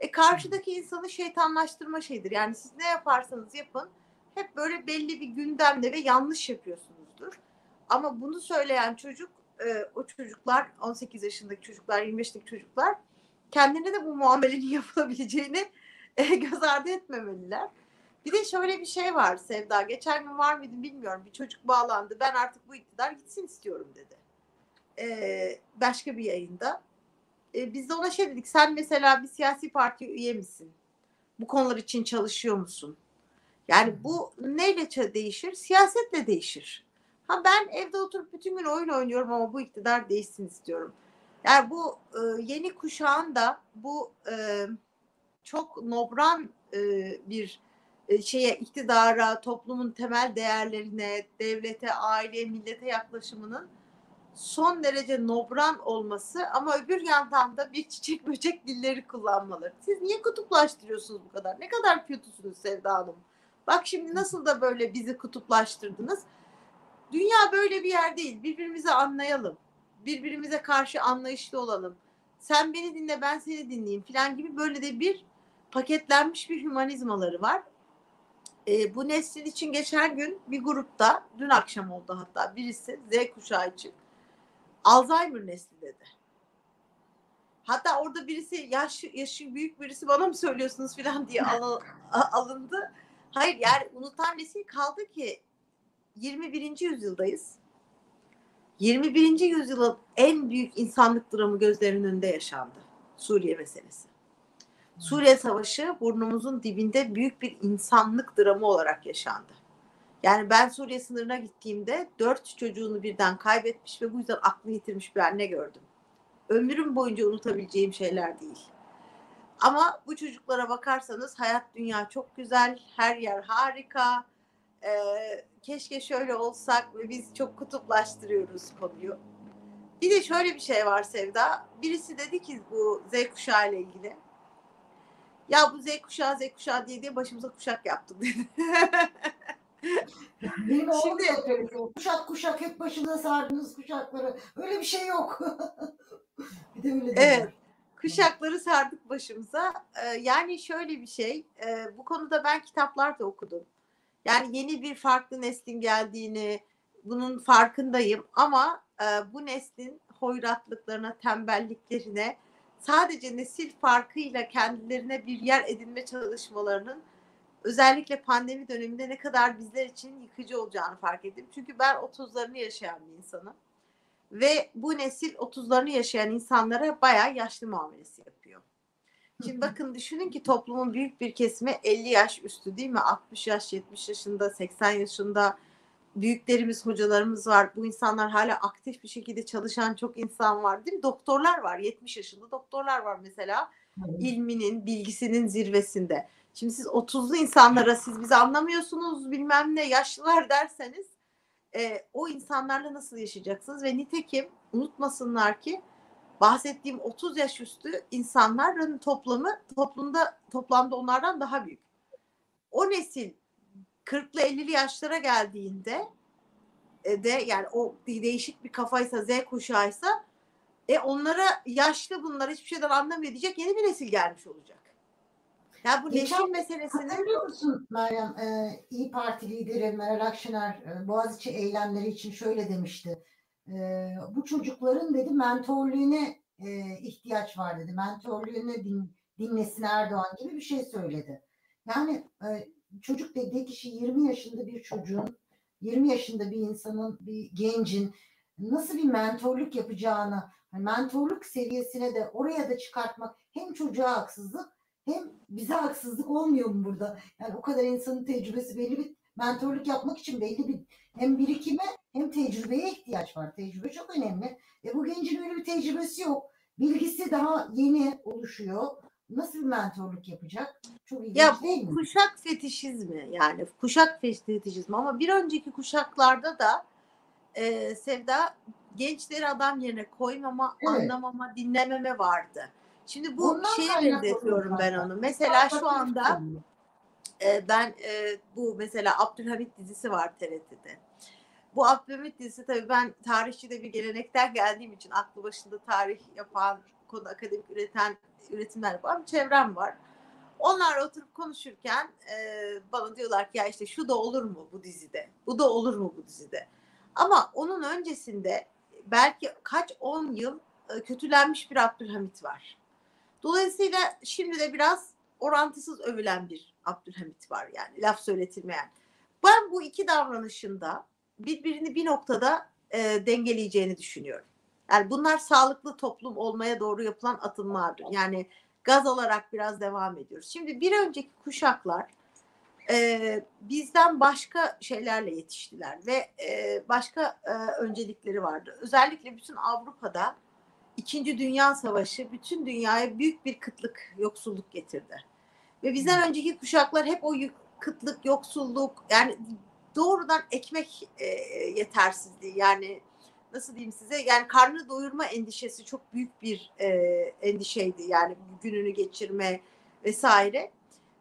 Speaker 2: E, karşıdaki insanı şeytanlaştırma şeydir. Yani siz ne yaparsanız yapın hep böyle belli bir gündemde ve yanlış yapıyorsunuzdur. Ama bunu söyleyen çocuk, e, o çocuklar 18 yaşındaki çocuklar, 25 yaşındaki çocuklar kendine de bu muamelenin [LAUGHS] yapılabileceğini e, [LAUGHS] göz ardı etmemeliler. Bir de şöyle bir şey var Sevda. Geçen gün var mıydı bilmiyorum. Bir çocuk bağlandı. Ben artık bu iktidar gitsin istiyorum dedi. Ee, başka bir yayında. Ee, biz de ona şey dedik. Sen mesela bir siyasi parti üye misin? Bu konular için çalışıyor musun? Yani bu neyle değişir? Siyasetle değişir. Ha ben evde oturup bütün gün oyun oynuyorum ama bu iktidar değişsin istiyorum. Yani bu e, yeni kuşağın da bu e, çok nobran e, bir e, şeye iktidara, toplumun temel değerlerine, devlete, aileye, millete yaklaşımının son derece nobran olması ama öbür yandan da bir çiçek böcek dilleri kullanmaları. Siz niye kutuplaştırıyorsunuz bu kadar? Ne kadar kötüsünüz Sevda Hanım? Bak şimdi nasıl da böyle bizi kutuplaştırdınız. Dünya böyle bir yer değil. Birbirimizi anlayalım. Birbirimize karşı anlayışlı olalım. Sen beni dinle ben seni dinleyeyim falan gibi böyle de bir paketlenmiş bir hümanizmaları var. E, bu neslin için geçen gün bir grupta, dün akşam oldu hatta birisi Z kuşağı için Alzheimer nesli dedi. Hatta orada birisi yaş, yaşı büyük birisi bana mı söylüyorsunuz falan diye [LAUGHS] al, alındı. Hayır yani unutan nesil kaldı ki 21. yüzyıldayız. 21. yüzyılın en büyük insanlık dramı gözlerinin önünde yaşandı. Suriye meselesi. Suriye Savaşı burnumuzun dibinde büyük bir insanlık dramı olarak yaşandı. Yani ben Suriye sınırına gittiğimde dört çocuğunu birden kaybetmiş ve bu yüzden aklını yitirmiş bir anne gördüm. Ömrüm boyunca unutabileceğim şeyler değil. Ama bu çocuklara bakarsanız hayat dünya çok güzel, her yer harika. Ee, keşke şöyle olsak ve biz çok kutuplaştırıyoruz konuyu. Bir de şöyle bir şey var Sevda. Birisi dedi ki bu Z kuşağı ile ilgili. Ya bu Z kuşağı Z kuşağı diye diye başımıza kuşak yaptım dedi.
Speaker 1: Benim oğlum Şimdi, da söylüyor. Kuşak kuşak hep başına sardınız kuşakları. Öyle bir şey yok. [LAUGHS] bir de öyle
Speaker 2: Evet. Kuşakları sardık başımıza. Ee, yani şöyle bir şey. E, bu konuda ben kitaplar da okudum. Yani yeni bir farklı neslin geldiğini, bunun farkındayım. Ama e, bu neslin hoyratlıklarına, tembelliklerine, sadece nesil farkıyla kendilerine bir yer edinme çalışmalarının özellikle pandemi döneminde ne kadar bizler için yıkıcı olacağını fark ettim. Çünkü ben 30'larını yaşayan bir insanım. Ve bu nesil 30'larını yaşayan insanlara bayağı yaşlı muamelesi yapıyor. Şimdi bakın düşünün ki toplumun büyük bir kesimi 50 yaş üstü değil mi? 60 yaş, 70 yaşında, 80 yaşında büyüklerimiz, hocalarımız var. Bu insanlar hala aktif bir şekilde çalışan çok insan var değil mi? Doktorlar var. 70 yaşında doktorlar var mesela. ilminin, bilgisinin zirvesinde. Şimdi siz 30'lu insanlara siz bizi anlamıyorsunuz bilmem ne yaşlılar derseniz e, o insanlarla nasıl yaşayacaksınız? Ve nitekim unutmasınlar ki bahsettiğim 30 yaş üstü insanların toplamı toplumda toplamda onlardan daha büyük. O nesil 40'lı 50'li yaşlara geldiğinde e, de yani o değişik bir kafaysa Z kuşağıysa e onlara yaşlı bunlar hiçbir şeyden anlamıyor diyecek yeni bir nesil gelmiş olacak. Ya bu Geçen, nesil meselesini...
Speaker 1: Hatırlıyor musun Meryem? E, İyi Parti lideri Meral Akşener e, Boğaziçi eylemleri için şöyle demişti. E, bu çocukların dedi mentorluğuna e, ihtiyaç var dedi. Mentorluğunu din, dinlesin Erdoğan gibi bir şey söyledi. Yani e, çocuk dediği kişi 20 yaşında bir çocuğun, 20 yaşında bir insanın, bir gencin nasıl bir mentorluk yapacağını, yani mentorluk seviyesine de oraya da çıkartmak hem çocuğa haksızlık hem bize haksızlık olmuyor mu burada? Yani o kadar insanın tecrübesi belli bir mentorluk yapmak için belli bir hem birikime hem tecrübeye ihtiyaç var. Tecrübe çok önemli. E bu gencin öyle bir tecrübesi yok. Bilgisi daha yeni oluşuyor. Nasıl mentorluk yapacak? Çok ilginç
Speaker 2: ya,
Speaker 1: değil
Speaker 2: mi? Kuşak fetişizmi yani kuşak fetişizmi ama bir önceki kuşaklarda da e, Sevda gençleri adam yerine koymama, evet. anlamama, dinlememe vardı. Şimdi bu Ondan şeye benzetiyorum ben onu. Mesela şu anda e, ben e, bu mesela Abdülhamit dizisi var TRT'de. Bu Abdülhamit dizisi tabii ben tarihçide bir gelenekten geldiğim için aklı başında tarih yapan, konu akademik üreten, üretimler yapan bir çevrem var. Onlar oturup konuşurken e, bana diyorlar ki ya işte şu da olur mu bu dizide? Bu da olur mu bu dizide? Ama onun öncesinde belki kaç on yıl e, kötülenmiş bir Abdülhamit var. Dolayısıyla şimdi de biraz orantısız övülen bir Abdülhamit var yani laf söyletilmeyen. Ben bu iki davranışında birbirini bir noktada e, dengeleyeceğini düşünüyorum. Yani bunlar sağlıklı toplum olmaya doğru yapılan atılmalardır. Yani gaz olarak biraz devam ediyoruz. Şimdi bir önceki kuşaklar e, bizden başka şeylerle yetiştiler ve e, başka e, öncelikleri vardı. Özellikle bütün Avrupa'da İkinci Dünya Savaşı bütün dünyaya büyük bir kıtlık, yoksulluk getirdi. Ve bizden önceki kuşaklar hep o kıtlık, yoksulluk yani doğrudan ekmek e, yetersizliği yani nasıl diyeyim size? Yani karnı doyurma endişesi çok büyük bir e, endişeydi. Yani gününü geçirme vesaire.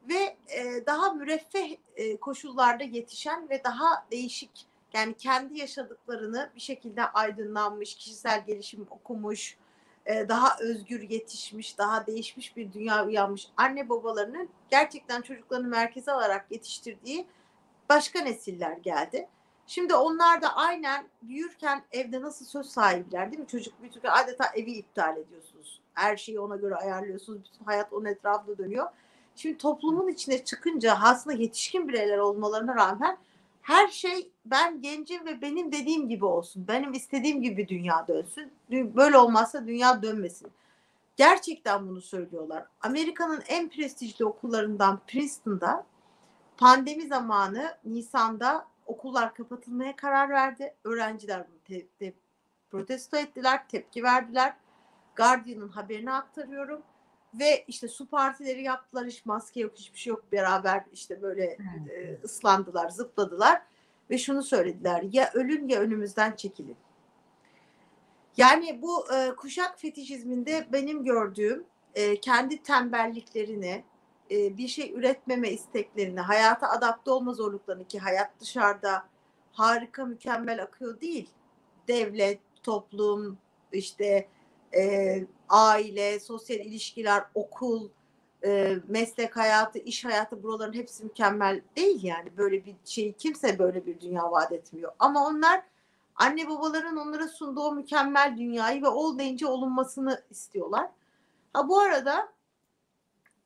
Speaker 2: Ve e, daha müreffeh e, koşullarda yetişen ve daha değişik yani kendi yaşadıklarını bir şekilde aydınlanmış, kişisel gelişim okumuş, e, daha özgür yetişmiş, daha değişmiş bir dünya uyanmış anne babalarının gerçekten çocuklarını merkeze alarak yetiştirdiği başka nesiller geldi. Şimdi onlar da aynen büyürken evde nasıl söz sahibiler değil mi? Çocuk büyütürken adeta evi iptal ediyorsunuz. Her şeyi ona göre ayarlıyorsunuz. Bütün hayat onun etrafında dönüyor. Şimdi toplumun içine çıkınca aslında yetişkin bireyler olmalarına rağmen her şey ben gencim ve benim dediğim gibi olsun. Benim istediğim gibi dünya dönsün. Böyle olmazsa dünya dönmesin. Gerçekten bunu söylüyorlar. Amerika'nın en prestijli okullarından Princeton'da pandemi zamanı Nisan'da okullar kapatılmaya karar verdi. Öğrenciler bunu te- te- protesto ettiler, tepki verdiler. Guardian'ın haberini aktarıyorum. Ve işte su partileri yaptılar. Hiç maske yok, hiçbir şey yok. Beraber işte böyle e, ıslandılar, zıpladılar. Ve şunu söylediler. Ya ölün ya önümüzden çekilin. Yani bu e, kuşak fetişizminde benim gördüğüm e, kendi tembelliklerini, e, bir şey üretmeme isteklerini, hayata adapte olma zorluklarını ki hayat dışarıda harika, mükemmel akıyor değil. Devlet, toplum, işte e, aile, sosyal ilişkiler, okul, e, meslek hayatı, iş hayatı buraların hepsi mükemmel değil yani. Böyle bir şey kimse böyle bir dünya vaat etmiyor. Ama onlar anne babaların onlara sunduğu mükemmel dünyayı ve ol deyince olunmasını istiyorlar. Ha bu arada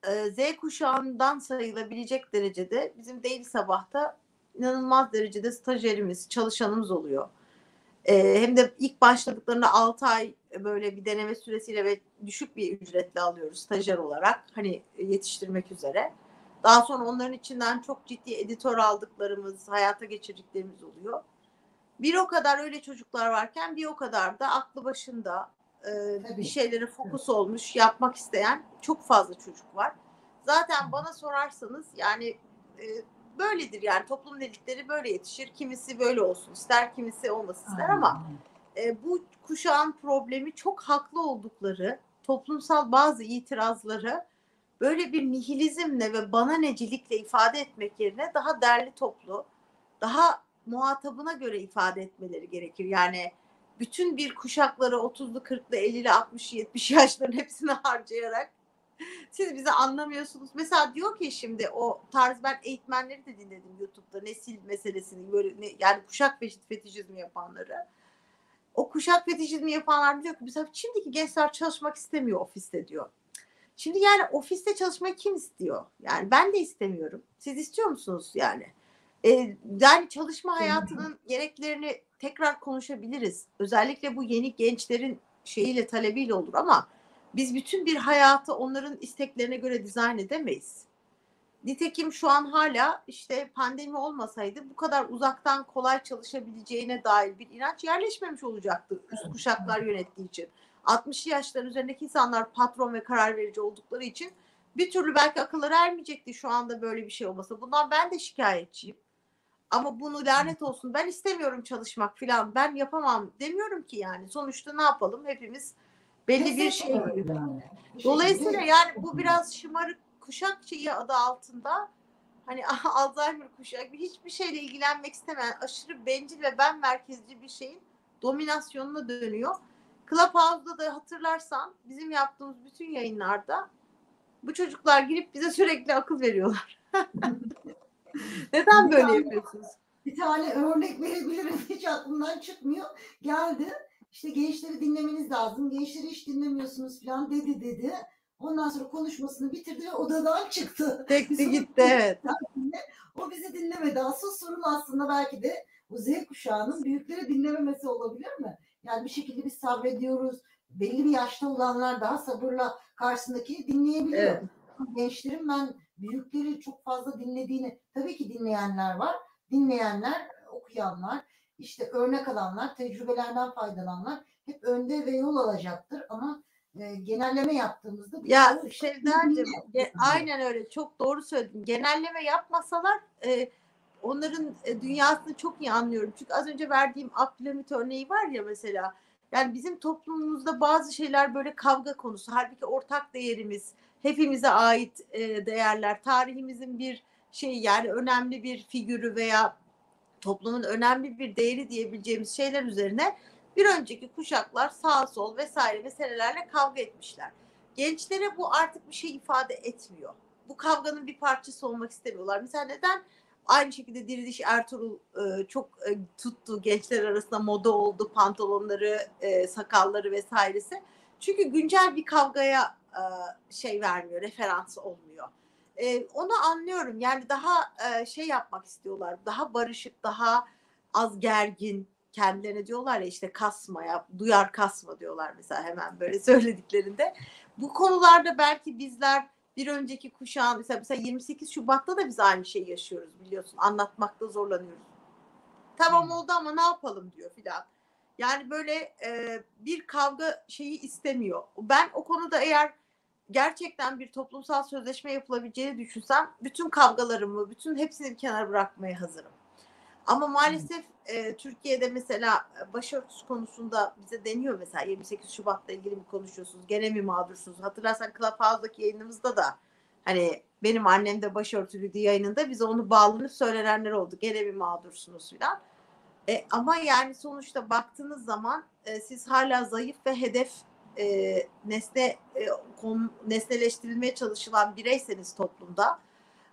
Speaker 2: e, Z kuşağından sayılabilecek derecede bizim Daily Sabah'ta inanılmaz derecede stajyerimiz, çalışanımız oluyor. E, hem de ilk başladıklarında 6 ay böyle bir deneme süresiyle ve düşük bir ücretle alıyoruz stajyer olarak. Hani yetiştirmek üzere. Daha sonra onların içinden çok ciddi editör aldıklarımız, hayata geçirdiklerimiz oluyor. Bir o kadar öyle çocuklar varken bir o kadar da aklı başında e, bir şeylere fokus olmuş, yapmak isteyen çok fazla çocuk var. Zaten bana sorarsanız yani e, böyledir yani toplum dedikleri böyle yetişir. Kimisi böyle olsun ister, kimisi olmasın ister ama e, bu kuşağın problemi çok haklı oldukları toplumsal bazı itirazları böyle bir nihilizmle ve bana necilikle ifade etmek yerine daha derli toplu, daha muhatabına göre ifade etmeleri gerekir. Yani bütün bir kuşakları 30'lu 40'lı 50'li 60'lı 70 yaşların hepsini [LAUGHS] harcayarak siz bizi anlamıyorsunuz. Mesela diyor ki şimdi o tarz ben eğitmenleri de dinledim YouTube'da nesil meselesini böyle ne, yani kuşak fetişizmi yapanları. O kuşak fetişizmi yapanlar diyor ki mesela şimdiki gençler çalışmak istemiyor ofiste diyor. Şimdi yani ofiste çalışmayı kim istiyor? Yani ben de istemiyorum. Siz istiyor musunuz yani? Ee, yani çalışma hayatının gereklerini tekrar konuşabiliriz. Özellikle bu yeni gençlerin şeyiyle talebiyle olur ama biz bütün bir hayatı onların isteklerine göre dizayn edemeyiz. Nitekim şu an hala işte pandemi olmasaydı bu kadar uzaktan kolay çalışabileceğine dair bir inanç yerleşmemiş olacaktı üst kuşaklar yönettiği için. 60 yaşların üzerindeki insanlar patron ve karar verici oldukları için bir türlü belki akılları ermeyecekti şu anda böyle bir şey olmasa. Bundan ben de şikayetçiyim. Ama bunu lanet olsun ben istemiyorum çalışmak filan ben yapamam demiyorum ki yani. Sonuçta ne yapalım hepimiz belli bir şey. Dolayısıyla yani bu biraz şımarık kuşak şeyi adı altında hani [LAUGHS] Alzheimer kuşağı hiçbir şeyle ilgilenmek istemeyen aşırı bencil ve ben merkezci bir şeyin dominasyonuna dönüyor. Clubhouse'da da hatırlarsan bizim yaptığımız bütün yayınlarda bu çocuklar girip bize sürekli akıl veriyorlar. [LAUGHS] [LAUGHS] Neden böyle yapıyorsunuz?
Speaker 1: Bir tane örnek verebilirim. [LAUGHS] Hiç aklımdan çıkmıyor. Geldi. İşte gençleri dinlemeniz lazım. Gençleri hiç dinlemiyorsunuz falan dedi dedi. Ondan sonra konuşmasını bitirdi ve odadan çıktı.
Speaker 2: Tekti gitti evet. [LAUGHS]
Speaker 1: o bizi dinlemedi. Asıl sorun aslında belki de bu Z kuşağının büyükleri dinlememesi olabilir mi? Yani bir şekilde biz sabrediyoruz. Belli bir yaşta olanlar daha sabırla karşısındaki dinleyebiliyor. Evet. Gençlerin ben büyükleri çok fazla dinlediğini tabii ki dinleyenler var. Dinleyenler, okuyanlar, işte örnek alanlar, tecrübelerden faydalananlar hep önde ve yol alacaktır ama e, genelleme yaptığımızda
Speaker 2: Ya Şevdacığım
Speaker 1: bilmiyor.
Speaker 2: aynen öyle çok doğru söyledin. Genelleme yapmasalar e, onların e, dünyasını çok iyi anlıyorum. Çünkü az önce verdiğim Abdülhamit örneği var ya mesela. Yani bizim toplumumuzda bazı şeyler böyle kavga konusu. Halbuki ortak değerimiz, hepimize ait e, değerler, tarihimizin bir şey yani önemli bir figürü veya toplumun önemli bir değeri diyebileceğimiz şeyler üzerine bir önceki kuşaklar sağ sol vesaire meselelerle kavga etmişler. Gençlere bu artık bir şey ifade etmiyor. Bu kavganın bir parçası olmak istemiyorlar. Mesela neden aynı şekilde Diriliş Ertuğrul e, çok e, tuttu gençler arasında moda oldu pantolonları, e, sakalları vesairesi. Çünkü güncel bir kavgaya şey vermiyor, referans olmuyor. E, onu anlıyorum. Yani daha e, şey yapmak istiyorlar. Daha barışık, daha az gergin kendilerine diyorlar ya işte kasmaya, duyar kasma diyorlar mesela hemen böyle [LAUGHS] söylediklerinde. Bu konularda belki bizler bir önceki kuşağın mesela, mesela 28 Şubat'ta da biz aynı şeyi yaşıyoruz biliyorsun. Anlatmakta zorlanıyoruz. Tamam oldu ama ne yapalım diyor filan. Yani böyle e, bir kavga şeyi istemiyor. Ben o konuda eğer gerçekten bir toplumsal sözleşme yapılabileceğini düşünsem bütün kavgalarımı, bütün hepsini bir kenara bırakmaya hazırım. Ama maalesef e, Türkiye'de mesela başörtüsü konusunda bize deniyor mesela 28 Şubat'la ilgili mi konuşuyorsunuz? Gene mi mağdursunuz? Hatırlarsan Clubhouse'daki yayınımızda da hani benim annem de başörtülüydü yayınında bize onu bağlanıp söylenenler oldu. Gene mi mağdursunuz filan. E, ama yani sonuçta baktığınız zaman e, siz hala zayıf ve hedef e, nesne e, kon, nesneleştirilmeye çalışılan bireyseniz toplumda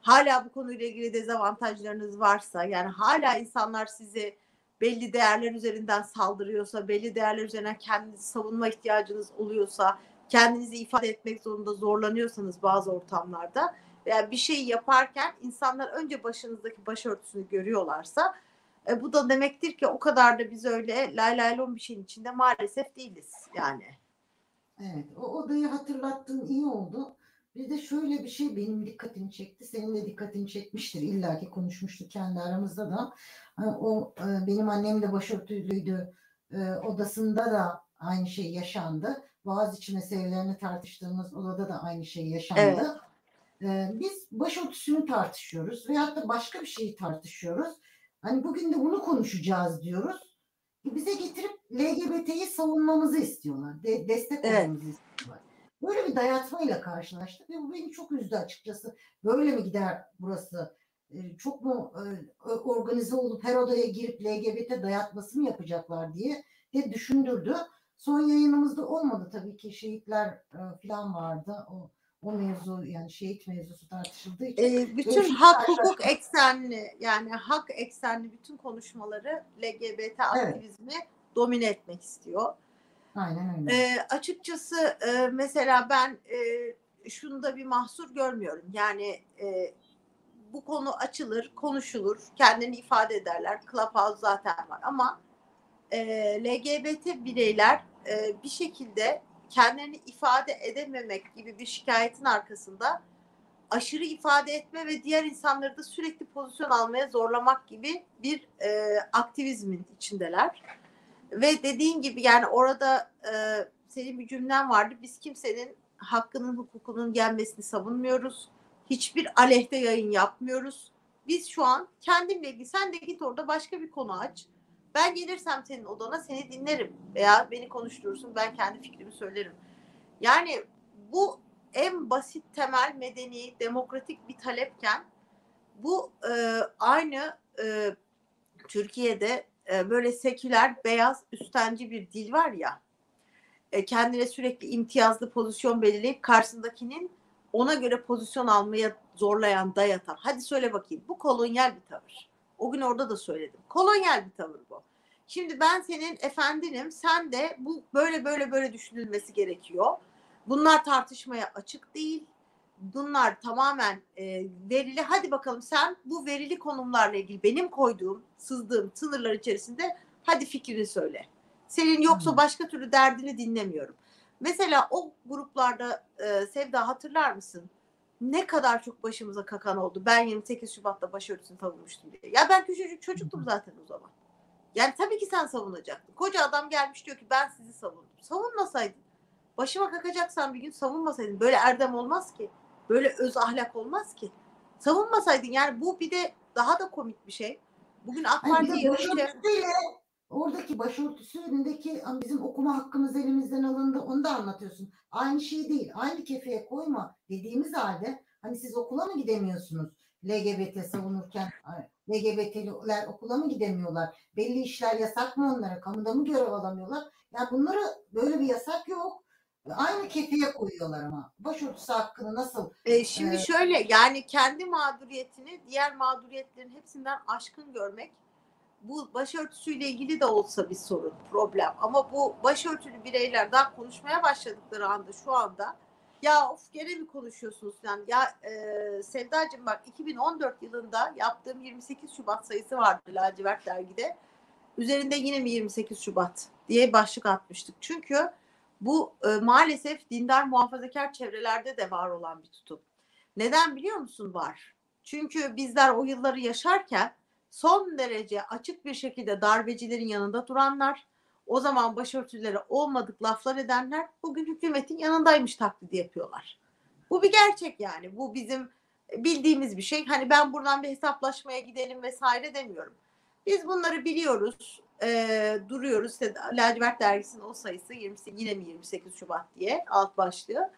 Speaker 2: hala bu konuyla ilgili dezavantajlarınız varsa yani hala insanlar sizi belli değerler üzerinden saldırıyorsa, belli değerler üzerinden kendinizi savunma ihtiyacınız oluyorsa, kendinizi ifade etmek zorunda zorlanıyorsanız bazı ortamlarda veya bir şey yaparken insanlar önce başınızdaki başörtüsünü görüyorlarsa e, bu da demektir ki o kadar da biz öyle lay lay lom bir şeyin içinde maalesef değiliz yani.
Speaker 1: Evet, o odayı hatırlattığın iyi oldu. Bir de şöyle bir şey benim dikkatimi çekti. Senin de dikkatini çekmiştir. İlla ki konuşmuştuk kendi aramızda da. O e, benim annem de başörtülüydü. E, Odasında da aynı şey yaşandı. Boğaziçi meselelerini tartıştığımız odada da aynı şey yaşandı.
Speaker 2: Evet.
Speaker 1: E, Biz başörtüsünü tartışıyoruz veyahut da başka bir şeyi tartışıyoruz. Hani bugün de bunu konuşacağız diyoruz. Bize getirip LGBT'yi savunmamızı istiyorlar. de- destek
Speaker 2: Evet.
Speaker 1: olmamızı istiyorlar. Böyle bir dayatmayla karşılaştık ve bu beni çok üzdü açıkçası. Böyle mi gider burası? Ee, Çok mu e, organize olup her odaya girip LGBT dayatması mı yapacaklar diye de düşündürdü. Son yayınımızda olmadı tabii ki şehitler e, falan vardı. O, o mevzu yani şehit mevzusu tartışıldığı için.
Speaker 2: E, bütün hak hukuk eksenli yani hak eksenli bütün konuşmaları LGBT aktivizmi domine etmek istiyor.
Speaker 1: Aynen öyle.
Speaker 2: E, açıkçası e, mesela ben e, şunda bir mahsur görmüyorum. Yani e, bu konu açılır, konuşulur, kendini ifade ederler. Clubhouse zaten var ama e, LGBT bireyler e, bir şekilde kendilerini ifade edememek gibi bir şikayetin arkasında aşırı ifade etme ve diğer insanları da sürekli pozisyon almaya zorlamak gibi bir e, aktivizmin içindeler. Ve dediğin gibi yani orada e, senin bir cümlen vardı. Biz kimsenin hakkının, hukukunun gelmesini savunmuyoruz. Hiçbir aleyhte yayın yapmıyoruz. Biz şu an kendimle ilgili sen de git orada başka bir konu aç. Ben gelirsem senin odana seni dinlerim veya beni konuşturursun ben kendi fikrimi söylerim. Yani bu en basit temel medeni demokratik bir talepken bu e, aynı e, Türkiye'de e, böyle seküler beyaz üstenci bir dil var ya e, kendine sürekli imtiyazlı pozisyon belirleyip karşısındakinin ona göre pozisyon almaya zorlayan, dayatan. Hadi söyle bakayım. Bu kolonyal bir tavır. O gün orada da söyledim. Kolonyal bir tavır bu. Şimdi ben senin efendinim. Sen de bu böyle böyle böyle düşünülmesi gerekiyor. Bunlar tartışmaya açık değil. Bunlar tamamen e, verili. Hadi bakalım sen bu verili konumlarla ilgili benim koyduğum, sızdığım sınırlar içerisinde hadi fikrini söyle. Senin yoksa
Speaker 1: Hı.
Speaker 2: başka türlü derdini dinlemiyorum. Mesela o gruplarda e, Sevda hatırlar mısın? Ne kadar çok başımıza kakan oldu. Ben 28 Şubat'ta başörtüsünü savunmuştum diye. Ya ben küçücük çocuktum zaten o zaman. Yani tabii ki sen savunacaktın. Koca adam gelmiş diyor ki ben sizi savundum. Savunmasaydın. Başıma kakacaksan bir gün savunmasaydın. Böyle erdem olmaz ki. Böyle öz ahlak olmaz ki. Savunmasaydın yani bu bir de daha da komik bir şey. Bugün AK Parti
Speaker 1: başörtüsüyle oradaki başörtüsü önündeki hani bizim okuma hakkımız elimizden alındı onu da anlatıyorsun. Aynı şey değil. Aynı kefeye koyma dediğimiz halde hani siz okula mı gidemiyorsunuz? LGBT savunurken LGBT'liler okula mı gidemiyorlar? Belli işler yasak mı onlara? Kamuda mı görev alamıyorlar? Yani bunları böyle bir yasak yok. Aynı kefeye koyuyorlar ama. Başörtüsü hakkını nasıl
Speaker 2: E, şimdi
Speaker 1: Evet.
Speaker 2: şöyle yani kendi mağduriyetini diğer mağduriyetlerin hepsinden aşkın görmek bu başörtüsüyle ilgili de olsa bir sorun, problem. Ama bu başörtülü bireyler daha konuşmaya başladıkları anda şu anda ya of gene mi konuşuyorsunuz yani ya e, Sevdacığım bak 2014 yılında yaptığım 28 Şubat sayısı vardı Lacivert dergide. Üzerinde yine mi 28 Şubat diye başlık atmıştık. Çünkü bu e, maalesef dindar muhafazakar çevrelerde de var olan bir tutum. Neden biliyor musun var? Çünkü bizler o yılları yaşarken son derece açık bir şekilde darbecilerin yanında duranlar, o zaman başörtülere olmadık laflar edenler bugün hükümetin yanındaymış taklidi yapıyorlar. Bu bir gerçek yani. Bu bizim bildiğimiz bir şey. Hani ben buradan bir hesaplaşmaya gidelim vesaire demiyorum. Biz bunları biliyoruz, e, duruyoruz. İşte Lacivert Dergisi'nin o sayısı 20, yine mi 28 Şubat diye alt başlığı.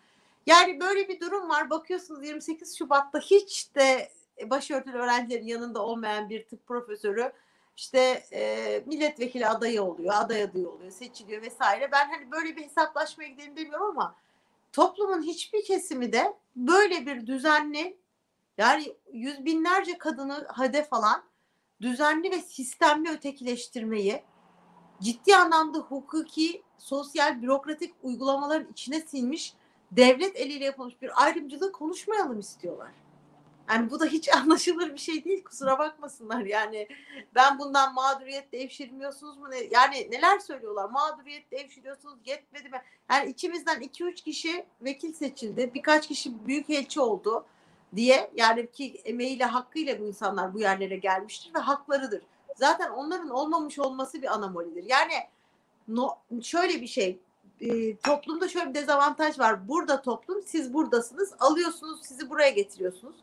Speaker 2: Yani böyle bir durum var. Bakıyorsunuz 28 Şubat'ta hiç de başörtülü öğrencilerin yanında olmayan bir tıp profesörü işte e, milletvekili adayı oluyor, aday adayı oluyor, seçiliyor vesaire. Ben hani böyle bir hesaplaşmaya gidelim demiyorum ama toplumun hiçbir kesimi de böyle bir düzenli yani yüz binlerce kadını hedef alan düzenli ve sistemli ötekileştirmeyi ciddi anlamda hukuki, sosyal, bürokratik uygulamaların içine sinmiş devlet eliyle yapılmış bir ayrımcılığı konuşmayalım istiyorlar. Yani bu da hiç [LAUGHS] anlaşılır bir şey değil. Kusura bakmasınlar. Yani ben bundan mağduriyet devşirmiyorsunuz mu? Ne- Yani neler söylüyorlar? Mağduriyet devşiriyorsunuz yetmedi mi? Yani içimizden 2-3 kişi vekil seçildi. Birkaç kişi büyükelçi oldu diye. Yani ki emeğiyle hakkıyla bu insanlar bu yerlere gelmiştir ve haklarıdır. Zaten onların olmamış olması bir anomalidir. Yani no, şöyle bir şey e, toplumda şöyle bir dezavantaj var. Burada toplum siz buradasınız alıyorsunuz sizi buraya getiriyorsunuz.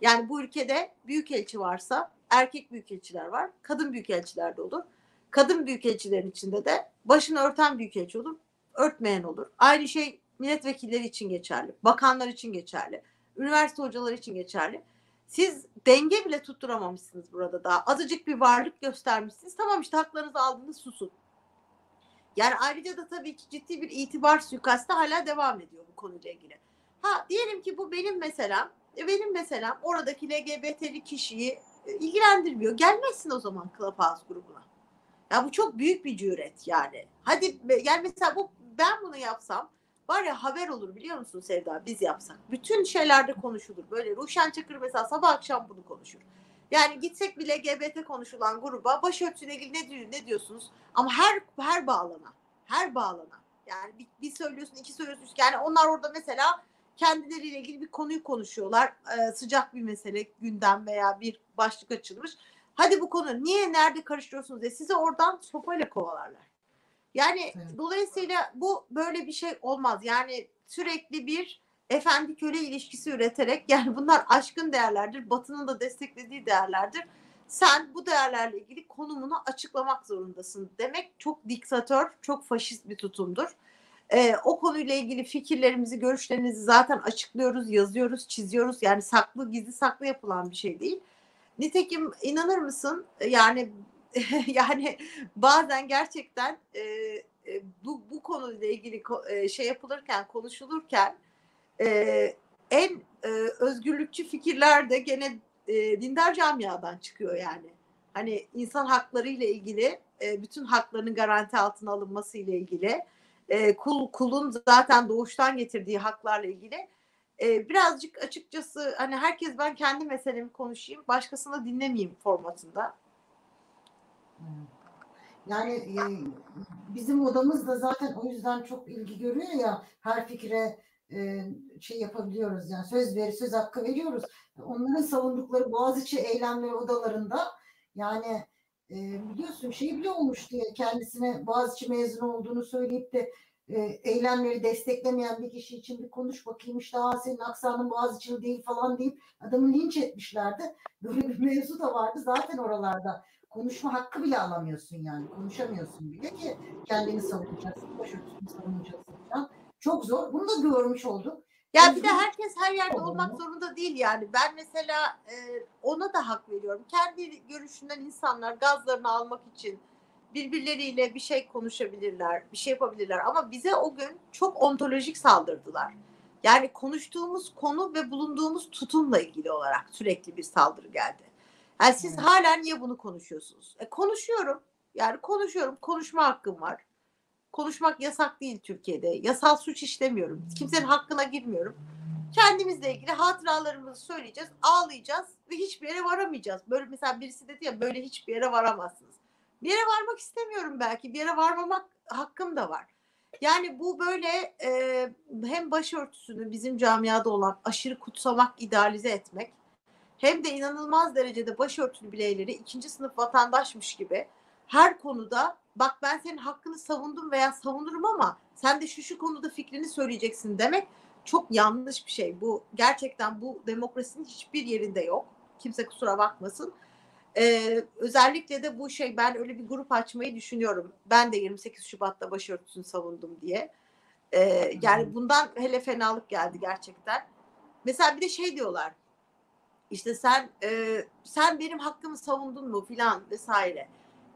Speaker 2: Yani bu ülkede büyükelçi varsa erkek büyükelçiler var. Kadın büyükelçiler de olur. Kadın büyükelçilerin içinde de başını örten büyükelçi olur. Örtmeyen olur. Aynı şey milletvekilleri için geçerli. Bakanlar için geçerli. Üniversite hocaları için geçerli. Siz denge bile tutturamamışsınız burada daha. Azıcık bir varlık göstermişsiniz. Tamam işte haklarınızı aldınız susun. Yani ayrıca da tabii ki ciddi bir itibar suikastı hala devam ediyor bu konuyla ilgili. Ha diyelim ki bu benim meselem. Benim meselem oradaki LGBT'li kişiyi e, ilgilendirmiyor. Gelmezsin o zaman Clubhouse grubuna. Ya bu çok büyük bir cüret yani. Hadi yani mesela bu ben bunu yapsam var ya haber olur biliyor musun Sevda biz yapsak. Bütün şeylerde konuşulur. Böyle Ruşen Çakır mesela sabah akşam bunu konuşur. Yani gitsek bir LGBT konuşulan gruba başörtüsüyle ilgili ne, diyor, ne diyorsunuz? Ama her her bağlana, her bağlana. Yani bir, bir söylüyorsun, iki söylüyorsun. Yani onlar orada mesela kendileriyle ilgili bir konuyu konuşuyorlar. Ee, sıcak bir mesele, gündem veya bir başlık açılmış. Hadi bu konu niye, nerede karıştırıyorsunuz diye sizi oradan sopayla kovalarlar. Yani
Speaker 1: Evet.
Speaker 2: dolayısıyla bu böyle bir şey olmaz. Yani sürekli bir efendi köle ilişkisi üreterek [LAUGHS] yani bunlar aşkın değerlerdir. Batı'nın da desteklediği değerlerdir. Sen bu değerlerle ilgili konumunu açıklamak zorundasın demek çok diktatör, çok faşist bir tutumdur. Ee, o konuyla ilgili fikirlerimizi, görüşlerimizi zaten açıklıyoruz, yazıyoruz, çiziyoruz. Yani saklı, gizli saklı yapılan bir şey değil. Nitekim inanır mısın? Yani [LAUGHS] yani bazen gerçekten e, e, bu bu konuyla ilgili e, şey yapılırken, konuşulurken e, en e, özgürlükçü fikirler de gene e, dindar camiadan çıkıyor yani. Hani insan hakları ile ilgili e, bütün haklarının garanti altına alınması ile ilgili e, kul kulun zaten doğuştan getirdiği haklarla ilgili e, birazcık açıkçası hani herkes ben kendi meselemi konuşayım başkasını dinlemeyeyim formatında.
Speaker 1: Yani e, bizim odamız da zaten o yüzden çok ilgi görüyor ya her fikre e, şey yapabiliyoruz yani söz veri söz hakkı veriyoruz. Onların savundukları Boğaziçi eylemleri odalarında yani e, biliyorsun şey bile olmuş diye kendisine Boğaziçi mezunu olduğunu söyleyip de e, eylemleri desteklemeyen bir kişi için bir konuş bakayım işte Aa, senin aksanın Boğaziçi'li değil falan deyip adamı linç etmişlerdi. [LAUGHS] Böyle bir mevzu da vardı zaten oralarda. Konuşma hakkı bile alamıyorsun yani. Konuşamıyorsun bile ki kendini savunacaksın, başörtüsünü savunacaksın falan. Çok zor. Bunu da görmüş olduk.
Speaker 2: Ya bir de herkes her yerde olmak zorunda değil yani. Ben mesela e, ona da hak veriyorum. Kendi görüşünden insanlar gazlarını almak için birbirleriyle bir şey konuşabilirler, bir şey yapabilirler. Ama bize o gün çok ontolojik saldırdılar. Yani konuştuğumuz konu ve bulunduğumuz tutumla ilgili olarak sürekli bir saldırı geldi. Yani siz
Speaker 1: Evet.
Speaker 2: hala niye bunu konuşuyorsunuz? E, konuşuyorum. Yani konuşuyorum. Konuşma hakkım var. Konuşmak yasak değil Türkiye'de. Yasal suç işlemiyorum. Kimsenin hakkına girmiyorum. Kendimizle ilgili hatıralarımızı söyleyeceğiz, ağlayacağız ve hiçbir yere varamayacağız. Böyle mesela birisi dedi ya böyle hiçbir yere varamazsınız. Bir yere varmak istemiyorum belki. Bir yere varmamak hakkım da var. Yani bu böyle e, hem başörtüsünü bizim camiada olan aşırı kutsamak, idealize etmek hem de inanılmaz derecede başörtülü bireyleri ikinci sınıf vatandaşmış gibi her konuda bak ben senin hakkını savundum veya savunurum ama sen de şu şu konuda fikrini söyleyeceksin demek çok yanlış bir şey. Bu gerçekten bu demokrasinin hiçbir yerinde yok. Kimse kusura bakmasın. Ee, özellikle de bu şey ben öyle bir grup açmayı düşünüyorum. Ben de 28 Şubat'ta başörtüsünü savundum diye. Ee, yani bundan hele fenalık geldi gerçekten. Mesela bir de şey diyorlar. İşte sen e, sen benim hakkımı savundun mu filan vesaire.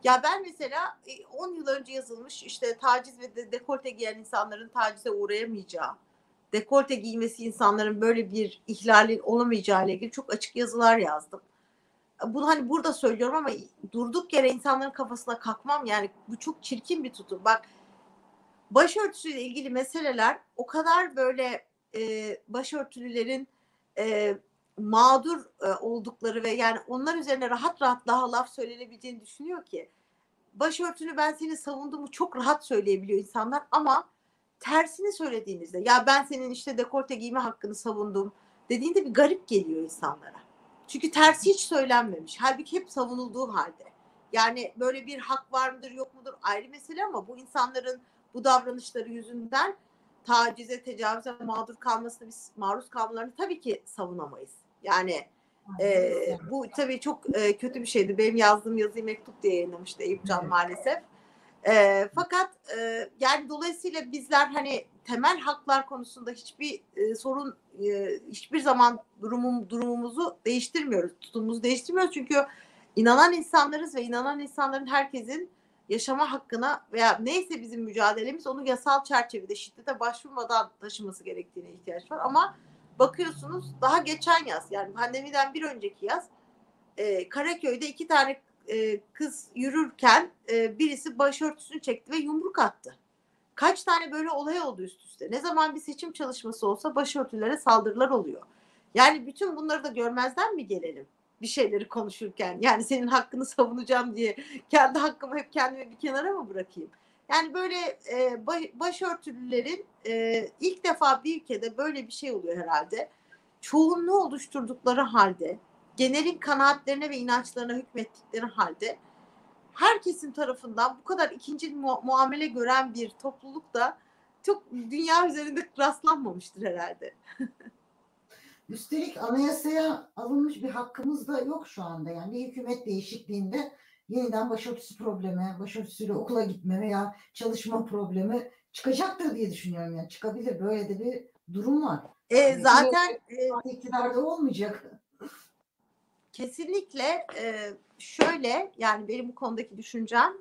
Speaker 2: Ya ben mesela e, 10 yıl önce yazılmış işte taciz ve de, dekolte giyen insanların tacize uğrayamayacağı, dekolte giymesi insanların böyle bir ihlalin olamayacağı ile ilgili çok açık yazılar yazdım. Bunu hani burada söylüyorum ama durduk yere insanların kafasına kalkmam yani bu çok çirkin bir tutum. Bak başörtüsüyle ilgili meseleler o kadar böyle e, başörtülülerin e, mağdur e, oldukları ve yani onlar üzerine rahat rahat daha laf söylenebileceğini düşünüyor ki başörtünü ben seni savunduğumu çok rahat söyleyebiliyor insanlar ama tersini söylediğinizde ya ben senin işte dekolte giyme hakkını savundum dediğinde bir garip geliyor insanlara. Çünkü tersi hiç söylenmemiş. Halbuki hep savunulduğu halde. Yani böyle bir hak var mıdır yok mudur ayrı mesele ama bu insanların bu davranışları yüzünden tacize, tecavüze mağdur kalmasını biz maruz kalmalarını tabii ki savunamayız. Yani e, bu tabii çok e, kötü bir şeydi. Benim yazdığım yazıyı mektup diye yayınlamıştı Eyüp Can maalesef. E, fakat e, yani dolayısıyla bizler hani temel haklar konusunda hiçbir e, sorun e, hiçbir zaman durumum durumumuzu değiştirmiyoruz. Tutumumuzu değiştirmiyoruz çünkü inanan insanlarız ve inanan insanların herkesin yaşama hakkına veya neyse bizim mücadelemiz onu yasal çerçevede şiddete başvurmadan taşıması gerektiğine ihtiyaç var. Ama bakıyorsunuz daha geçen yaz yani pandemiden bir önceki yaz e, Karaköy'de iki tane e, kız yürürken e, birisi başörtüsünü çekti ve yumruk attı. Kaç tane böyle olay oldu üst üste. Ne zaman bir seçim çalışması olsa başörtülere saldırılar oluyor. Yani bütün bunları da görmezden mi gelelim? Bir şeyleri konuşurken yani senin hakkını savunacağım diye kendi hakkımı hep kendime bir kenara mı bırakayım? Yani böyle e, ba- başörtülülerin e, ilk defa bir ülkede böyle bir şey oluyor herhalde. Çoğunluğu oluşturdukları halde, genelin kanaatlerine ve inançlarına hükmettikleri halde herkesin tarafından bu kadar ikinci mu- muamele gören bir topluluk da çok dünya üzerinde [LAUGHS] rastlanmamıştır herhalde. [LAUGHS]
Speaker 1: Üstelik anayasaya alınmış bir hakkımız da yok şu anda. Yani bir hükümet değişikliğinde yeniden başörtüsü problemi, başörtüsüyle okula gitme veya çalışma problemi çıkacaktır diye düşünüyorum. Yani çıkabilir. Böyle de bir durum var.
Speaker 2: E, zaten e,
Speaker 1: İktidarda olmayacak.
Speaker 2: Kesinlikle e, şöyle yani benim bu konudaki düşüncem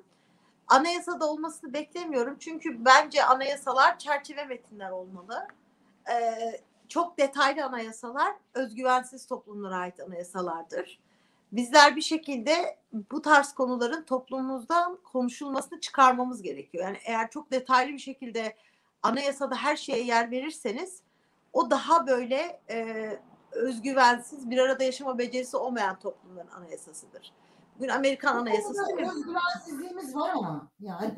Speaker 2: anayasada olmasını beklemiyorum. Çünkü bence anayasalar çerçeve metinler olmalı. E, çok detaylı anayasalar özgüvensiz toplumlara ait anayasalardır. Bizler bir şekilde bu tarz konuların toplumumuzdan konuşulmasını çıkarmamız gerekiyor. Yani eğer çok detaylı bir şekilde anayasada her şeye yer verirseniz o daha böyle e, özgüvensiz, bir arada yaşama becerisi olmayan toplumların anayasasıdır. Bugün Amerikan Anayasası
Speaker 1: özgüvensizliğimiz var ama yani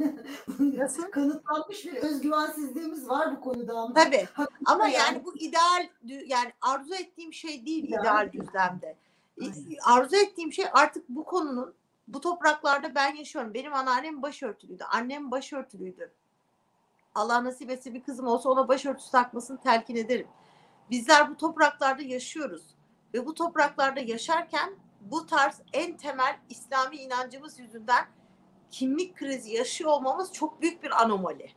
Speaker 2: Nasıl? [LAUGHS]
Speaker 1: kanıtlanmış bir özgüvensizliğimiz var bu konuda ama.
Speaker 2: Tabii. [LAUGHS]
Speaker 1: Hakikaten
Speaker 2: Ama yani bu ideal yani arzu ettiğim şey değil
Speaker 1: İdeal
Speaker 2: ideal düzlemde.
Speaker 1: Aynen.
Speaker 2: Arzu ettiğim şey artık bu konunun bu topraklarda ben yaşıyorum. Benim anneannem başörtülüydü. Annem başörtülüydü. Allah nasip etse bir kızım olsa ona başörtüsü takmasını telkin ederim. Bizler bu topraklarda yaşıyoruz. Ve bu topraklarda yaşarken bu tarz en temel İslami inancımız yüzünden kimlik krizi yaşıyor olmamız çok büyük bir anomali.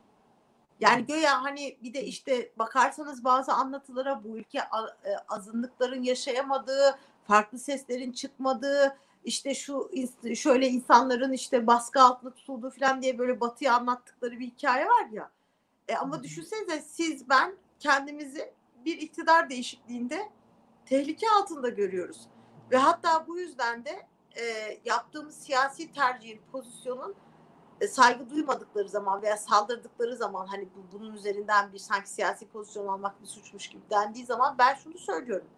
Speaker 2: Yani göya hani bir de işte bakarsanız bazı anlatılara bu ülke e, azınlıkların yaşayamadığı, farklı seslerin çıkmadığı, işte şu şöyle insanların işte baskı altında tutulduğu falan diye böyle batıya anlattıkları bir hikaye var ya. E ama düşünsenize siz ben kendimizi bir iktidar değişikliğinde tehlike altında görüyoruz. Ve hatta bu yüzden de e, yaptığımız siyasi tercihin, pozisyonun e, saygı duymadıkları zaman veya saldırdıkları zaman hani bu, bunun üzerinden bir sanki siyasi pozisyon almak bir suçmuş gibi dendiği zaman ben şunu söylüyorum.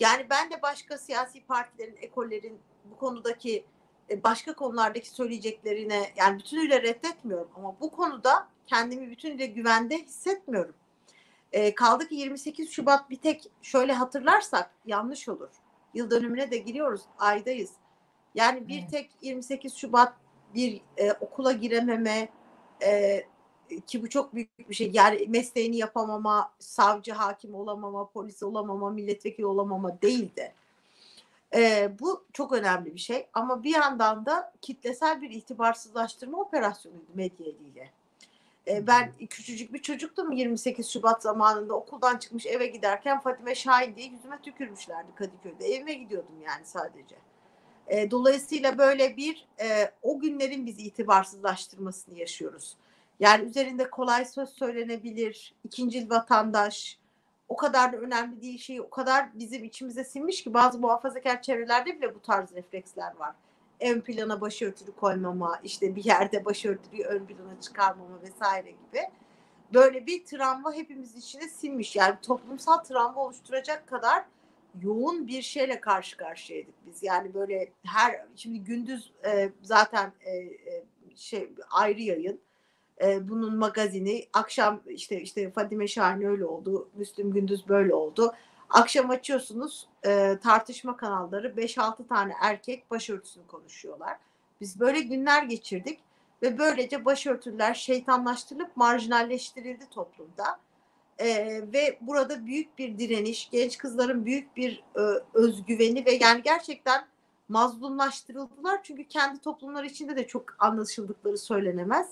Speaker 2: Yani ben de başka siyasi partilerin, ekollerin bu konudaki e, başka konulardaki söyleyeceklerine yani bütünüyle reddetmiyorum ama bu konuda kendimi bütünüyle güvende hissetmiyorum. E, kaldı ki 28 Şubat bir tek şöyle hatırlarsak yanlış olur. Yıl dönümüne de giriyoruz, aydayız. Yani bir tek 28 Şubat bir e, okula girememe e, ki bu çok büyük bir şey. Yani mesleğini yapamama, savcı, hakim olamama, polis olamama, milletvekili olamama değil de. E, bu çok önemli bir şey. Ama bir yandan da kitlesel bir itibarsızlaştırma operasyonuydu medya eliyle. E, ben küçücük bir çocuktum 28 Şubat zamanında okuldan çıkmış eve giderken Fatime Şahin diye yüzüme tükürmüşlerdi Kadıköy'de. Evime gidiyordum yani sadece. E, dolayısıyla böyle bir e, o günlerin bizi itibarsızlaştırmasını yaşıyoruz. Yani üzerinde kolay söz söylenebilir, ikincil vatandaş, o kadar da önemli değil şey, o kadar bizim içimize sinmiş ki bazı muhafazakar çevrelerde bile bu tarz refleksler var. Ön plana başörtülü koymama, işte bir yerde başörtülüyü ön plana çıkarmama vesaire gibi. Böyle bir travma hepimiz içine sinmiş. Yani toplumsal travma oluşturacak kadar yoğun bir şeyle karşı karşıyaydık biz. Yani böyle her şimdi gündüz e, zaten e, e, şey ayrı yayın. E, bunun magazini akşam işte işte Fadime Şahin öyle oldu. Müslüm Gündüz böyle oldu. Akşam açıyorsunuz e, tartışma kanalları 5-6 tane erkek başörtüsünü konuşuyorlar. Biz böyle günler geçirdik ve böylece başörtüler şeytanlaştırılıp marjinalleştirildi toplumda. Ee, ve burada büyük bir direniş, genç kızların büyük bir e, özgüveni ve yani gerçekten mazlumlaştırıldılar. Çünkü kendi toplumları içinde de çok anlaşıldıkları söylenemez.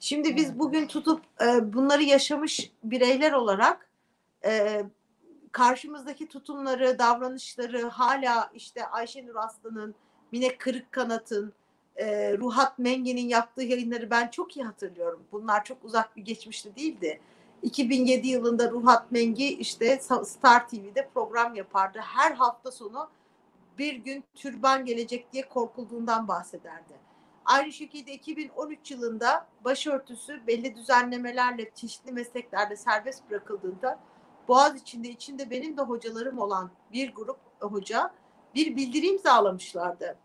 Speaker 2: Şimdi biz bugün tutup e, bunları yaşamış bireyler olarak e, karşımızdaki tutumları, davranışları hala işte Ayşenur Aslı'nın, Mine Kırıkkanat'ın, e, Ruhat Mengen'in yaptığı yayınları ben çok iyi hatırlıyorum. Bunlar çok uzak bir geçmişte değildi. 2007 yılında Ruhat Mengi işte Star TV'de program yapardı. Her hafta sonu bir gün türban gelecek diye korkulduğundan bahsederdi. Aynı şekilde 2013 yılında başörtüsü belli düzenlemelerle çeşitli mesleklerde serbest bırakıldığında Boğaz içinde içinde benim de hocalarım olan bir grup hoca bir bildiri imzalamışlardı.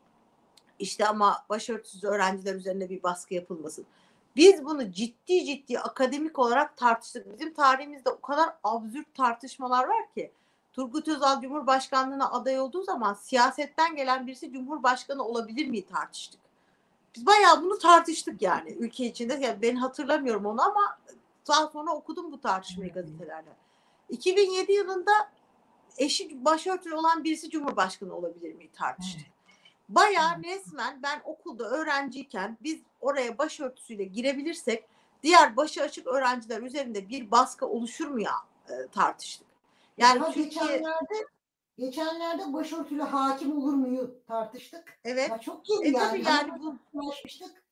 Speaker 2: İşte ama başörtüsüz öğrenciler üzerine bir baskı yapılmasın. Biz bunu ciddi ciddi akademik olarak tartıştık. Bizim tarihimizde o kadar absürt tartışmalar var ki. Turgut Özal Cumhurbaşkanlığına aday olduğu zaman siyasetten gelen birisi Cumhurbaşkanı olabilir mi tartıştık. Biz bayağı bunu tartıştık yani ülke içinde. Yani ben hatırlamıyorum onu ama daha sonra okudum bu tartışmayı gazetelerde. 2007 yılında eşi başörtülü olan birisi Cumhurbaşkanı olabilir mi tartıştık. Bayağı resmen ben okulda öğrenciyken biz oraya başörtüsüyle girebilirsek diğer başı açık öğrenciler üzerinde bir baskı oluşur mu ya e, tartıştık. Yani
Speaker 1: Daha
Speaker 2: Türkiye
Speaker 1: geçenlerde geçenlerde başörtülü hakim olur muyu tartıştık.
Speaker 2: evet
Speaker 1: Ya çok iyi
Speaker 2: e,
Speaker 1: yani.
Speaker 2: tabii yani bu
Speaker 1: Anlaşmıştık.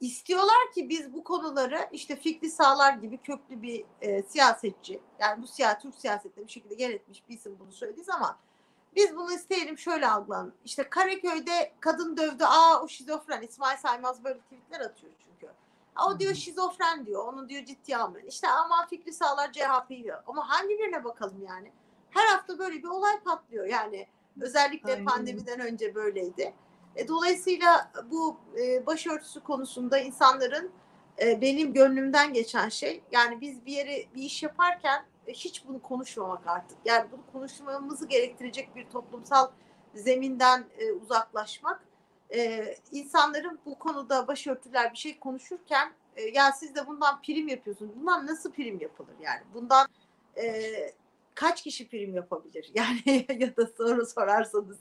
Speaker 2: İstiyorlar ki biz bu konuları işte Fikri Sağlar gibi köklü bir e, siyasetçi yani bu siyasi Türk siyasetinde bir şekilde yer etmiş bir isim bunu söylediği zaman biz bunu isteyelim şöyle algılanın. İşte Karaköy'de kadın dövdü. Aa o şizofren. İsmail Saymaz böyle tweetler atıyor çünkü. Aa, o diyor şizofren diyor. Onu diyor ciddiye almayın. İşte ama Fikri Sağlar CHP'yi. Ama hangi birine bakalım yani? Her hafta böyle bir olay patlıyor. Yani özellikle
Speaker 1: Aynen.
Speaker 2: pandemiden önce böyleydi. E, dolayısıyla bu e, başörtüsü konusunda insanların e, benim gönlümden geçen şey yani biz bir yere bir iş yaparken hiç bunu konuşmamak artık. Yani bunu konuşmamızı gerektirecek bir toplumsal zeminden uzaklaşmak. İnsanların bu konuda başörtüler bir şey konuşurken ya siz de bundan prim yapıyorsunuz. Bundan nasıl prim yapılır yani? Bundan e, kaç kişi prim yapabilir? [LAUGHS] Yani ya da soru sorarsanız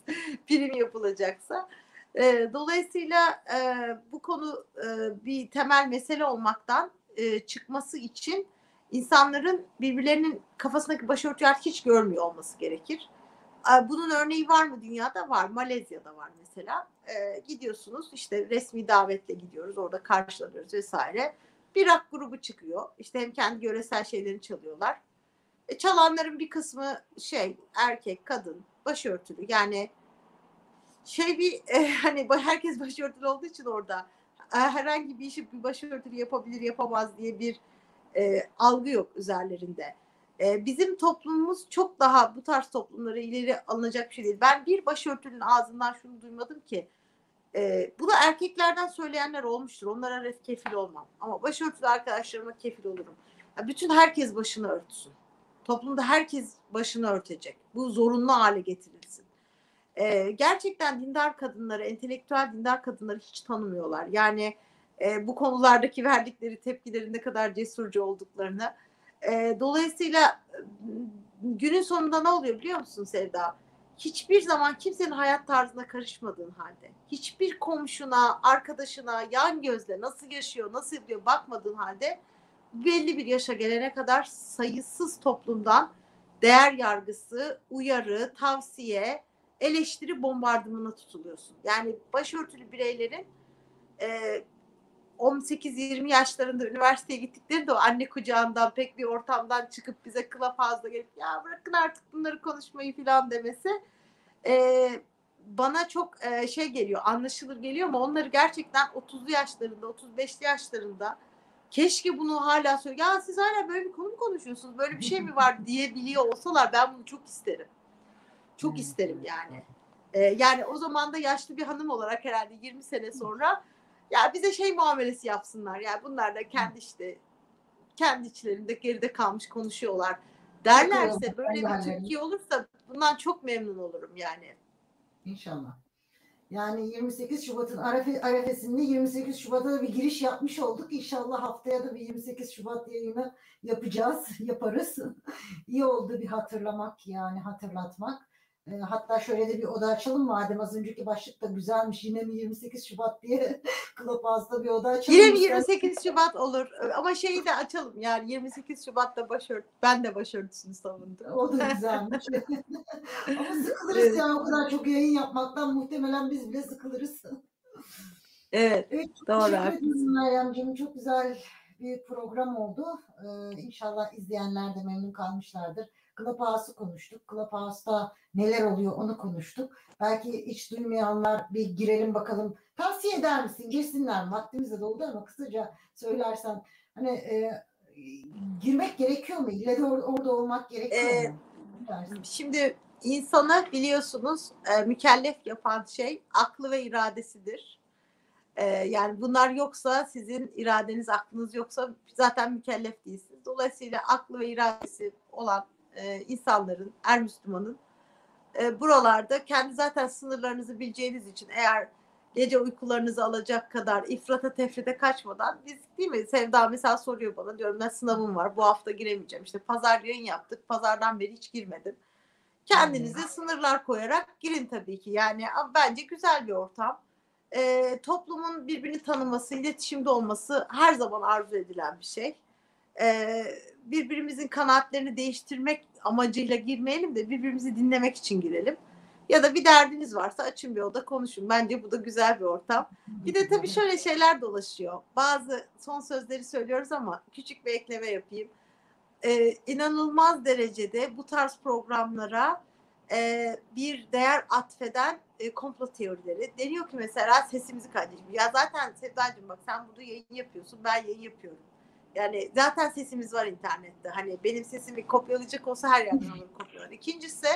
Speaker 2: prim yapılacaksa. E, dolayısıyla e, bu konu e, bir temel mesele olmaktan e, çıkması için insanların birbirlerinin kafasındaki başörtüyü artık hiç görmüyor olması gerekir. E, bunun örneği var mı dünyada? Var. Malezya'da var mesela. E, gidiyorsunuz işte resmi davetle gidiyoruz. Orada karşılanıyoruz vesaire. Bir rock grubu çıkıyor. İşte hem kendi yöresel şeylerini çalıyorlar. E, çalanların bir kısmı şey erkek, kadın, başörtülü. Yani şey bir e, [LAUGHS] hani herkes başörtülü olduğu için orada herhangi bir işi bir başörtülü yapabilir yapamaz diye bir e, algı yok üzerlerinde. E, bizim toplumumuz çok daha bu tarz toplumlara ileri alınacak bir şey değil. Ben bir başörtülünün ağzından şunu duymadım ki e, bunu erkeklerden söyleyenler olmuştur. Onlara kefil olmam. Ama başörtülü arkadaşlarıma kefil olurum. Ya bütün herkes başını örtsün. Toplumda herkes başını örtecek. Bu zorunlu hale getirilsin. Ee, gerçekten dindar kadınları, entelektüel dindar kadınları hiç tanımıyorlar. Yani e, bu konulardaki verdikleri tepkilerin ne kadar cesurca olduklarını. E, dolayısıyla günün sonunda ne oluyor biliyor musun Sevda? Hiçbir zaman kimsenin hayat tarzına karışmadığın halde, hiçbir komşuna, arkadaşına yan gözle nasıl yaşıyor, nasıl yapıyor bakmadığın halde belli bir yaşa gelene kadar sayısız toplumdan değer yargısı, uyarı, tavsiye, eleştiri bombardımına tutuluyorsun. Yani başörtülü bireylerin e, 18-20 yaşlarında üniversiteye gittikleri de o anne kucağından pek bir ortamdan çıkıp bize kıla fazla gelip ya bırakın artık bunları konuşmayı falan demesi e, bana çok e, şey geliyor anlaşılır geliyor ama onları gerçekten 30'lu yaşlarında 35'li yaşlarında keşke bunu hala söyle ya siz hala böyle bir konu mu konuşuyorsunuz böyle bir şey mi var diyebiliyor olsalar ben bunu çok isterim. Çok isterim yani. Ee, yani o zaman da yaşlı bir hanım olarak herhalde 20 sene sonra ya bize şey muamelesi yapsınlar. Yani bunlar da kendi işte kendi içlerinde geride kalmış konuşuyorlar. Derlerse böyle bir Türkiye olursa bundan çok memnun olurum yani.
Speaker 1: İnşallah. Yani 28 Şubat'ın arefe, arefesinde 28 Şubat'a da bir giriş yapmış olduk. İnşallah haftaya da bir 28 Şubat yayını yapacağız, [LAUGHS] yaparız. İyi oldu bir hatırlamak yani hatırlatmak. E, hatta şöyle de bir oda açalım madem az önceki başlık da güzelmiş. Yine mi 28 Şubat diye [LAUGHS] Clubhouse'da bir oda açalım.
Speaker 2: Yine mi 28 Şubat olur ama şeyi de açalım yani 28 Şubat'ta başört ben de başörtüsünü savundum.
Speaker 1: O da güzelmiş. [LAUGHS] ama sıkılırız evet. ya o kadar çok yayın yapmaktan muhtemelen biz bile sıkılırız.
Speaker 2: Evet, evet doğru.
Speaker 1: Meryemciğim çok güzel bir program oldu. Ee, inşallah izleyenler de memnun kalmışlardır. Clubhouse'u konuştuk. Clubhouse'da neler oluyor onu konuştuk. Belki hiç duymayanlar bir girelim bakalım. Tavsiye eder misin? Girsinler. Vaktimiz de doldu ama kısaca söylersen hani e, girmek gerekiyor mu? İlle de or- orada olmak gerekiyor ee, mu?
Speaker 2: Şimdi insanı biliyorsunuz e, mükellef yapan şey aklı ve iradesidir. E, yani bunlar yoksa sizin iradeniz, aklınız yoksa zaten mükellef değilsiniz. Dolayısıyla aklı ve iradesi olan e, insanların, er Müslümanın e, buralarda kendi zaten sınırlarınızı bileceğiniz için eğer gece uykularınızı alacak kadar ifrata tefrite kaçmadan biz değil mi? Sevda mesela soruyor bana diyorum ben sınavım var bu hafta giremeyeceğim. İşte pazar yayın yaptık pazardan beri hiç girmedim. Kendinize hmm. sınırlar koyarak girin tabii ki. Yani bence güzel bir ortam. E, toplumun birbirini tanıması iletişimde olması her zaman arzu edilen bir şey. E, birbirimizin kanaatlerini değiştirmek amacıyla girmeyelim de birbirimizi dinlemek için girelim. Ya da bir derdiniz varsa açın bir oda konuşun. Bence bu da güzel bir ortam. Bir de tabii şöyle şeyler dolaşıyor. Bazı son sözleri söylüyoruz ama küçük bir ekleme yapayım. Ee, inanılmaz derecede bu tarz programlara e, bir değer atfeden e, komplo teorileri. Deniyor ki mesela sesimizi kaydediyor. Ya zaten Sevdacığım bak sen burada yayın yapıyorsun ben yayın yapıyorum. Yani zaten sesimiz var internette. Hani benim sesimi kopyalayacak olsa her yerden alır kopyalar. İkincisi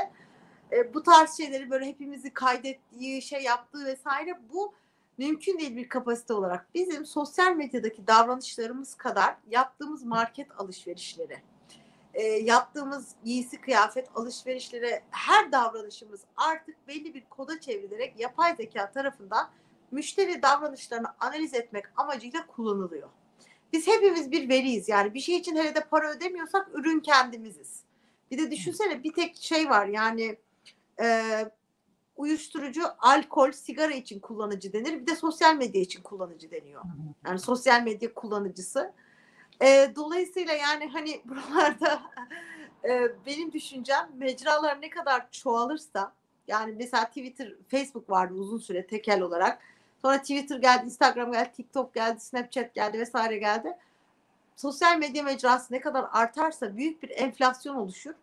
Speaker 2: e, bu tarz şeyleri böyle hepimizi kaydettiği, şey yaptığı vesaire bu mümkün değil bir kapasite olarak. Bizim sosyal medyadaki davranışlarımız kadar yaptığımız market alışverişleri, e, yaptığımız giysi kıyafet alışverişleri, her davranışımız artık belli bir koda çevrilerek yapay zeka tarafından müşteri davranışlarını analiz etmek amacıyla kullanılıyor. Biz hepimiz bir veriyiz. Yani bir şey için hele de para ödemiyorsak ürün kendimiziz. Bir de düşünsene bir tek şey var yani e, uyuşturucu, alkol, sigara için kullanıcı denir. Bir de sosyal medya için kullanıcı deniyor. Yani sosyal medya kullanıcısı. E, dolayısıyla yani hani [LAUGHS] buralarda e, benim düşüncem mecralar ne kadar çoğalırsa yani mesela Twitter, Facebook vardı uzun süre tekel olarak. Sonra Twitter geldi, Instagram geldi, TikTok geldi, Snapchat geldi vesaire geldi. Sosyal medya mecrası ne kadar artarsa büyük bir enflasyon oluşur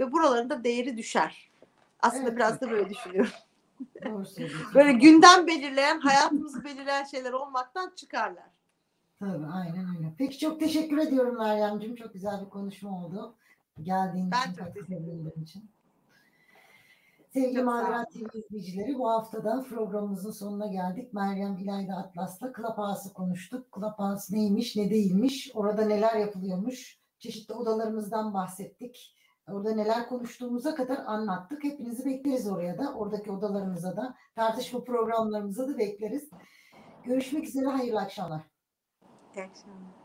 Speaker 2: ve buraların da değeri düşer. Aslında
Speaker 1: Evet.
Speaker 2: biraz da böyle düşünüyorum. [LAUGHS] Böyle gündem belirleyen, hayatımızı belirleyen şeyler olmaktan çıkarlar.
Speaker 1: Tabii aynen öyle. Peki çok teşekkür ediyorum Meryem'ciğim. Çok güzel bir konuşma oldu. Geldiğin
Speaker 2: Ben
Speaker 1: için, katıldığın için. Sevgili Macera TV izleyicileri bu haftada programımızın sonuna geldik. Meryem İlayda Atlas'la Clubhouse'ı konuştuk. Clubhouse neymiş ne değilmiş, orada neler yapılıyormuş, çeşitli odalarımızdan bahsettik. Orada neler konuştuğumuza kadar anlattık. Hepinizi bekleriz oraya da, oradaki odalarımıza da, tartışma programlarımıza da bekleriz. Görüşmek üzere, hayırlı akşamlar.
Speaker 2: İyi akşamlar.